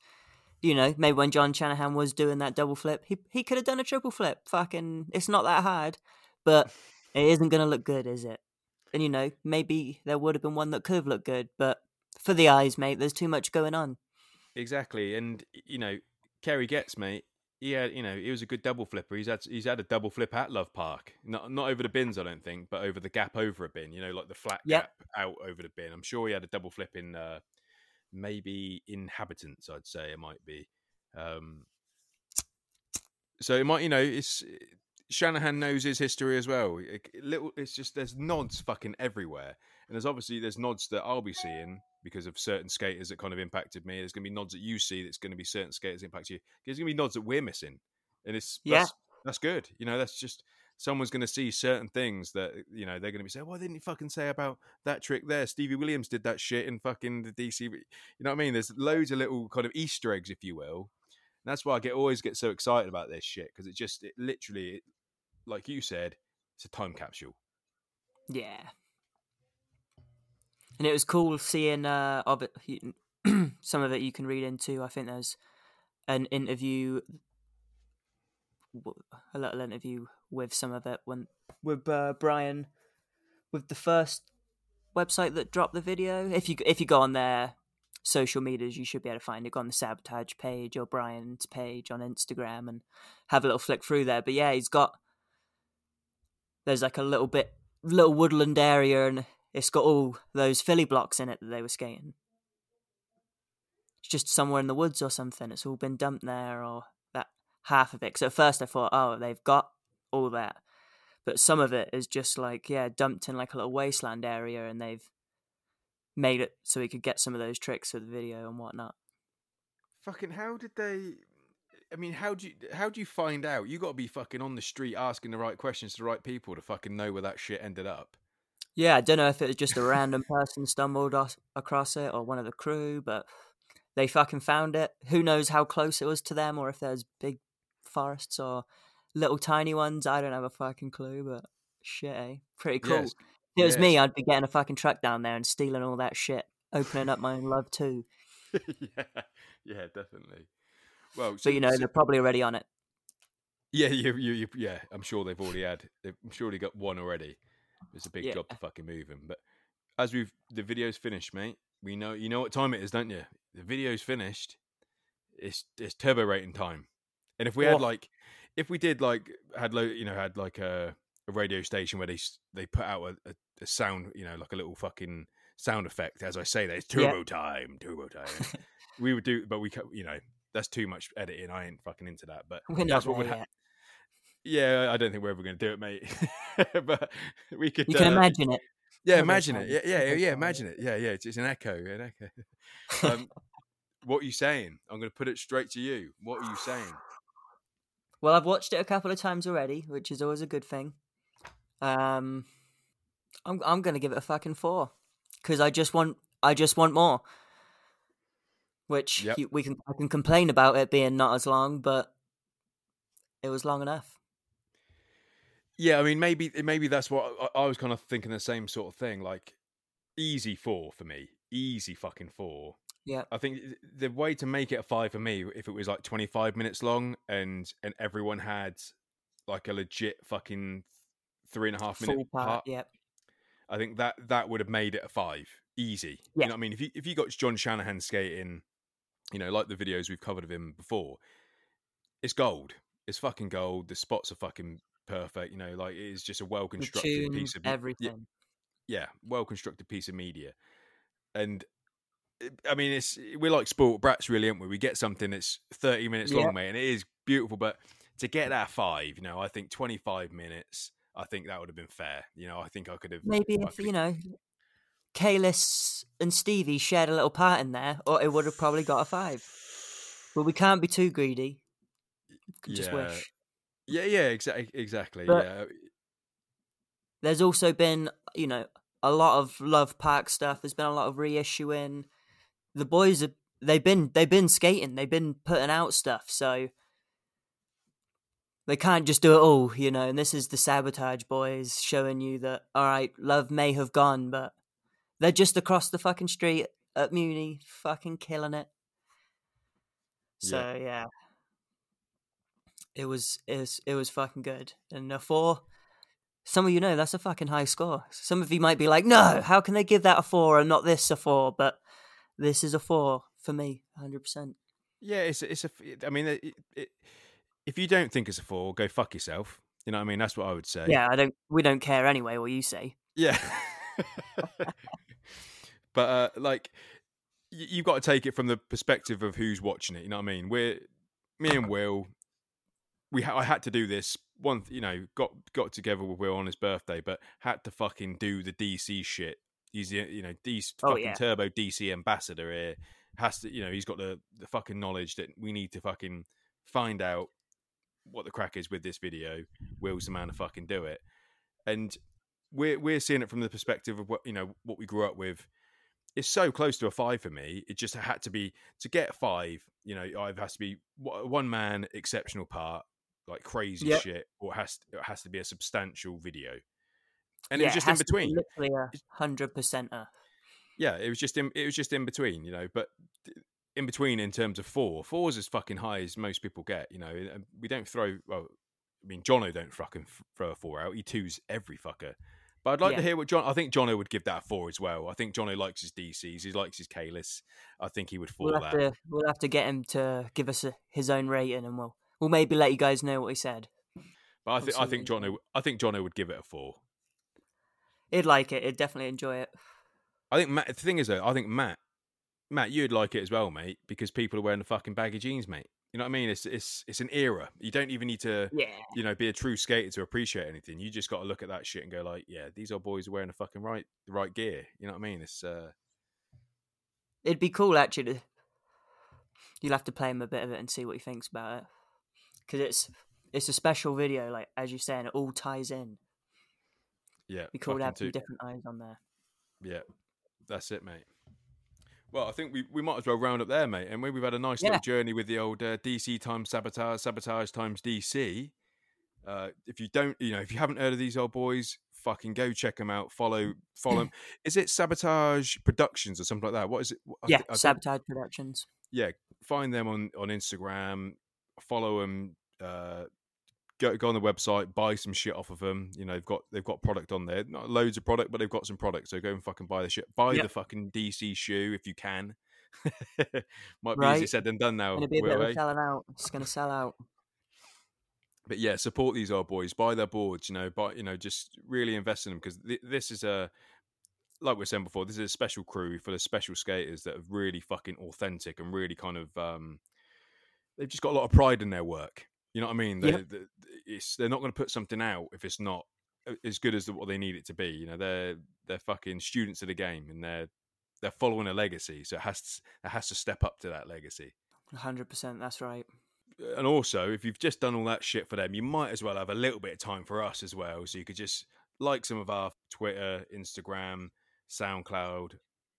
[SPEAKER 2] You know, maybe when John Shanahan was doing that double flip, he he could have done a triple flip. Fucking, it's not that hard, but it isn't going to look good, is it? And you know, maybe there would have been one that could have looked good, but for the eyes, mate, there's too much going on.
[SPEAKER 1] exactly. And you know, Kerry Getz mate. He had, you know, he was a good double flipper. He's had he's had a double flip at Love Park, not not over the bins, I don't think, but over the gap over a bin. You know, like the flat
[SPEAKER 2] Yep.
[SPEAKER 1] gap out over the bin. I'm sure he had a double flip in uh, maybe Inhabitants. I'd say it might be. Um, so it might, you know, it's Shanahan knows his history as well. It- little, it's just there's nods fucking everywhere, and there's obviously there's nods that I'll be seeing because of certain skaters that kind of impacted me. There's going to be nods that you see that's going to be certain skaters impact you. There's going to be nods that we're missing, and it's
[SPEAKER 2] Yeah.
[SPEAKER 1] that's, that's good. You know, that's just someone's going to see certain things that you know they're going to be saying, "Why didn't you fucking say about that trick there?" Stevie Williams did that shit in fucking the DC. You know what I mean? There's loads of little kind of Easter eggs, if you will. And that's why I get always get so excited about this shit because it just it literally, like you said, it's a time capsule.
[SPEAKER 2] Yeah. And it was cool seeing uh, of it, some of it you can read into. I think there's an interview, a little interview with some of it when with uh, Brian, with the first website that dropped the video. If you if you go on their social medias, you should be able to find it. Go on the sabotage page or Brian's page on Instagram and have a little flick through there. But yeah, he's got there's like a little bit little woodland area and it's got all those Philly blocks in it that they were skating. It's just somewhere in the woods or something. It's all been dumped there or that half of it. So at first I thought, oh, they've got all that. But some of it is just like, yeah, dumped in like a little wasteland area and they've made it so we could get some of those tricks for the video and whatnot.
[SPEAKER 1] Fucking how did they? I mean, how do you how do you find out? You got to be fucking on the street asking the right questions to the right people to fucking know where that shit ended up.
[SPEAKER 2] Yeah, I don't know if it was just a random person stumbled os- across it or one of the crew, but they fucking found it. Who knows how close it was to them or if there's big forests or little tiny ones. I don't have a fucking clue, but shit, eh? Pretty cool.
[SPEAKER 1] Yes.
[SPEAKER 2] If it was me. I'd be getting a fucking truck down there and stealing all that shit, opening up my own love too.
[SPEAKER 1] yeah, yeah, definitely. Well, so,
[SPEAKER 2] But you know,
[SPEAKER 1] so-
[SPEAKER 2] they're probably already on it.
[SPEAKER 1] yeah, you, you, you, yeah. I'm sure they've already had. they've- I'm sure they got one already. It's a big
[SPEAKER 2] Yeah.
[SPEAKER 1] job to fucking move him. But as we've the video's finished, mate. We know you know what time it is, don't you? The video's finished. It's it's turbo rating time. And if we had like, if we did like had low, you know had like a, a radio station where they they put out a, a, a sound, you know, like a little fucking sound effect as I say that it's
[SPEAKER 2] Yeah.
[SPEAKER 1] turbo time, turbo time. we would do, but we you know that's too much editing. I ain't fucking into that. But
[SPEAKER 2] We're
[SPEAKER 1] that's what would happen. Yeah, I don't think we're ever going to do it, mate. but we could.
[SPEAKER 2] You can
[SPEAKER 1] uh,
[SPEAKER 2] imagine it.
[SPEAKER 1] Yeah, imagine it. Yeah, yeah, yeah. Imagine it. Yeah, yeah. It's, it's an echo. An echo. Um, what are you saying? I'm going to put it straight to you. What are you saying?
[SPEAKER 2] Well, I've watched it a couple of times already, which is always a good thing. Um, I'm I'm gonna give it a fucking four because I just want I just want more. Which
[SPEAKER 1] Yep.
[SPEAKER 2] you, we can I can complain about it being not as long, but it was long enough.
[SPEAKER 1] Yeah, I mean, maybe eh, maybe that's what I, I was kind of thinking the same sort of thing. Like, easy four for me. Easy fucking four.
[SPEAKER 2] Yeah,
[SPEAKER 1] I think the way to make it a five for me, if it was like 25 minutes long and and everyone had like a legit fucking three and a half minute
[SPEAKER 2] full part.
[SPEAKER 1] part,
[SPEAKER 2] Yeah,
[SPEAKER 1] I think that that would have made it a five, easy.
[SPEAKER 2] Yeah.
[SPEAKER 1] You know what I mean? If you if you got John Shanahan skating, you know, like the videos we've covered of him before, it's gold. It's fucking gold. The spots are fucking perfect. You know, like it is just a well constructed piece of
[SPEAKER 2] everything.
[SPEAKER 1] yeah, well constructed piece of media. And eh, I mean, it's eh, we're like sport brats, really, aren't we? We get something that's thirty minutes
[SPEAKER 2] Yeah.
[SPEAKER 1] long, mate, and it is beautiful. But to get that five, you know, I think twenty five minutes. I think that would have been fair. You know, I think I could have
[SPEAKER 2] Maybe if you know, Kalis and Stevie shared a little part in there, or it would have probably got a five. But we can't be too greedy. Just
[SPEAKER 1] Yeah.
[SPEAKER 2] wish.
[SPEAKER 1] Yeah, yeah, exactly, exactly.
[SPEAKER 2] But-
[SPEAKER 1] yeah,
[SPEAKER 2] there's also been you know a lot of love park stuff there's been a lot of reissuing. The boys have they've been they've been skating they've been putting out stuff so they can't just do it all you know and this is the sabotage boys showing you that all right love may have gone but they're just across the fucking street at muni fucking killing it. So yeah, it was it was it was fucking good and a four some of you know that's a fucking high score. Some of you might be like, no, how can they give that a four and not this a four? But this is a four for me, hundred percent.
[SPEAKER 1] Yeah, it's a- it's a. I mean, it, it, if you don't think it's a four, go fuck yourself. You know what I mean? That's what I would say.
[SPEAKER 2] Yeah, I don't. We don't care anyway. What you say?
[SPEAKER 1] Yeah. but uh, like, you've got to take it from the perspective of who's watching it. You know what I mean? We're me and Will. We ha- I had to do this one. You know, got got together with Will on his birthday, but had to fucking do the DC shit. He's the you know DC
[SPEAKER 2] Oh,
[SPEAKER 1] fucking
[SPEAKER 2] yeah.
[SPEAKER 1] turbo DC ambassador here. Has to you know he's got the the fucking knowledge that we need to fucking find out what the crack is with this video. Will's the man to fucking do it, and we're we're seeing it from the perspective of what you know what we grew up with. It's so close to a five for me. It just had to be to get five. You know, either has to be one man exceptional part, like crazy
[SPEAKER 2] Yep.
[SPEAKER 1] shit, or it has it has to be a substantial video. And
[SPEAKER 2] yeah,
[SPEAKER 1] it was just
[SPEAKER 2] it
[SPEAKER 1] in
[SPEAKER 2] to
[SPEAKER 1] between.
[SPEAKER 2] Literally a hundred percenter.
[SPEAKER 1] Yeah, it was just in it was just in between. You know, but in between in terms of four, four's as fucking high as most people get. You know, and we don't throw. Well, I mean, Jono don't fucking throw a four out. He twos every fucker. But I'd like
[SPEAKER 2] Yeah.
[SPEAKER 1] to hear what John. I think Jono would give that a four as well. I think Jono likes his DCs. He likes his Kalis. I think he would fall
[SPEAKER 2] We'll have
[SPEAKER 1] that.
[SPEAKER 2] to. We'll have to get him to give us a, his own rating, and we'll we'll maybe let you guys know what he said.
[SPEAKER 1] But I think I think Jono. I think Jono would give it a four.
[SPEAKER 2] He'd like it. He'd definitely enjoy it.
[SPEAKER 1] I think Matt. The thing is though, I think Matt. Matt, you'd like it as well, mate, because people are wearing the fucking baggy jeans, mate. You know what I mean? It's it's it's an era. You don't even need to.
[SPEAKER 2] Yeah.
[SPEAKER 1] you know, be a true skater to appreciate anything. You just got to look at that shit and go like, yeah, these old boys are wearing the fucking right, the right gear. You know what I mean? It's uh,
[SPEAKER 2] It'd be cool actually. To, you'll have to play him a bit of it and see what he thinks about it, because it's it's a special video. Like as you say, and it all ties in.
[SPEAKER 1] yeah,
[SPEAKER 2] we
[SPEAKER 1] fucking
[SPEAKER 2] have some
[SPEAKER 1] too-
[SPEAKER 2] different eyes on there.
[SPEAKER 1] yeah, that's it, mate. Well, I think we, we might as well round up there, mate. And we- we've had a nice
[SPEAKER 2] Yeah.
[SPEAKER 1] little journey with the old uh, DC times sabotage, sabotage times DC. Uh, if you don't, you know, if you haven't heard of these old boys, fucking go check them out. Follow, follow 'em. Is it Sabotage Productions or something like that? What is it?
[SPEAKER 2] Yeah,
[SPEAKER 1] thi- I
[SPEAKER 2] Sabotage Productions.
[SPEAKER 1] yeah, find them on on Instagram, follow them, uh, go go on the website, buy some shit off of them. You know, they've got they've got product on there, not loads of product, but they've got some product. So go and fucking buy the shit. Buy
[SPEAKER 2] Yep.
[SPEAKER 1] the fucking DC shoe if you can. Might be
[SPEAKER 2] Right.
[SPEAKER 1] easier said than done now.
[SPEAKER 2] Gonna be a bit of
[SPEAKER 1] eh?
[SPEAKER 2] selling out. It's gonna sell out.
[SPEAKER 1] but yeah, support these old boys. Buy their boards. You know, buy you know, just really invest in them because th- this is a like we were saying before. This is a special crew for the special skaters that are really fucking authentic and really kind of um, they've just got a lot of pride in their work. You know what I mean? They,
[SPEAKER 2] Yep.
[SPEAKER 1] they, it's, they're not going to put something out if it's not uh, as good as the, what they need it to be. You know, they're they're fucking students of the game and they're they're following a legacy, so it has to, it has to step up to that legacy.
[SPEAKER 2] hundred percent. That's right.
[SPEAKER 1] Uh, and also if you've just done all that shit for them you might as well have a little bit of time for us as well so you could just like some of our twitter instagram soundcloud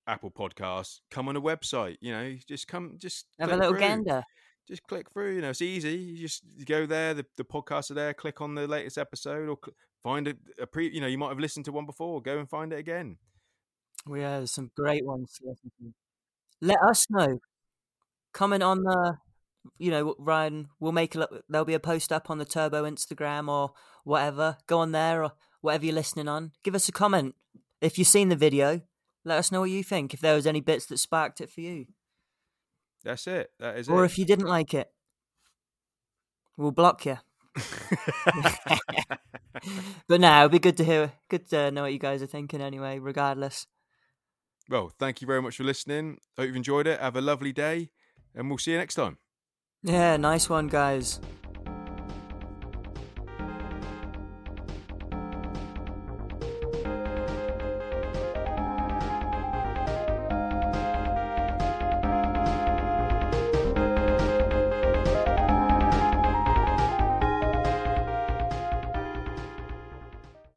[SPEAKER 1] apple podcasts come on a website you know just come just
[SPEAKER 2] Have a little
[SPEAKER 1] through.
[SPEAKER 2] gander.
[SPEAKER 1] Just click through you know it's easy you just you go there the, the podcasts are there click on the latest episode or cl- find a, a pre you know you might have listened to one before go and find it again
[SPEAKER 2] We have some great ones. Let us know. Comment on the, you know, Ryan. We'll make a. There'll be a post up on the Turbo Instagram or whatever. Go on there or whatever you're listening on. Give us a comment if you've seen the video. Let us know what you think. If there was any bits that sparked it for you,
[SPEAKER 1] that's it that is it.
[SPEAKER 2] or
[SPEAKER 1] it
[SPEAKER 2] if you didn't like it, we'll block you. But now it'd be good to hear, good to know what you guys are thinking. Anyway, regardless.
[SPEAKER 1] well thank you very much for listening hope you've enjoyed it have a lovely day and we'll see you next time
[SPEAKER 2] Yeah, nice one, guys.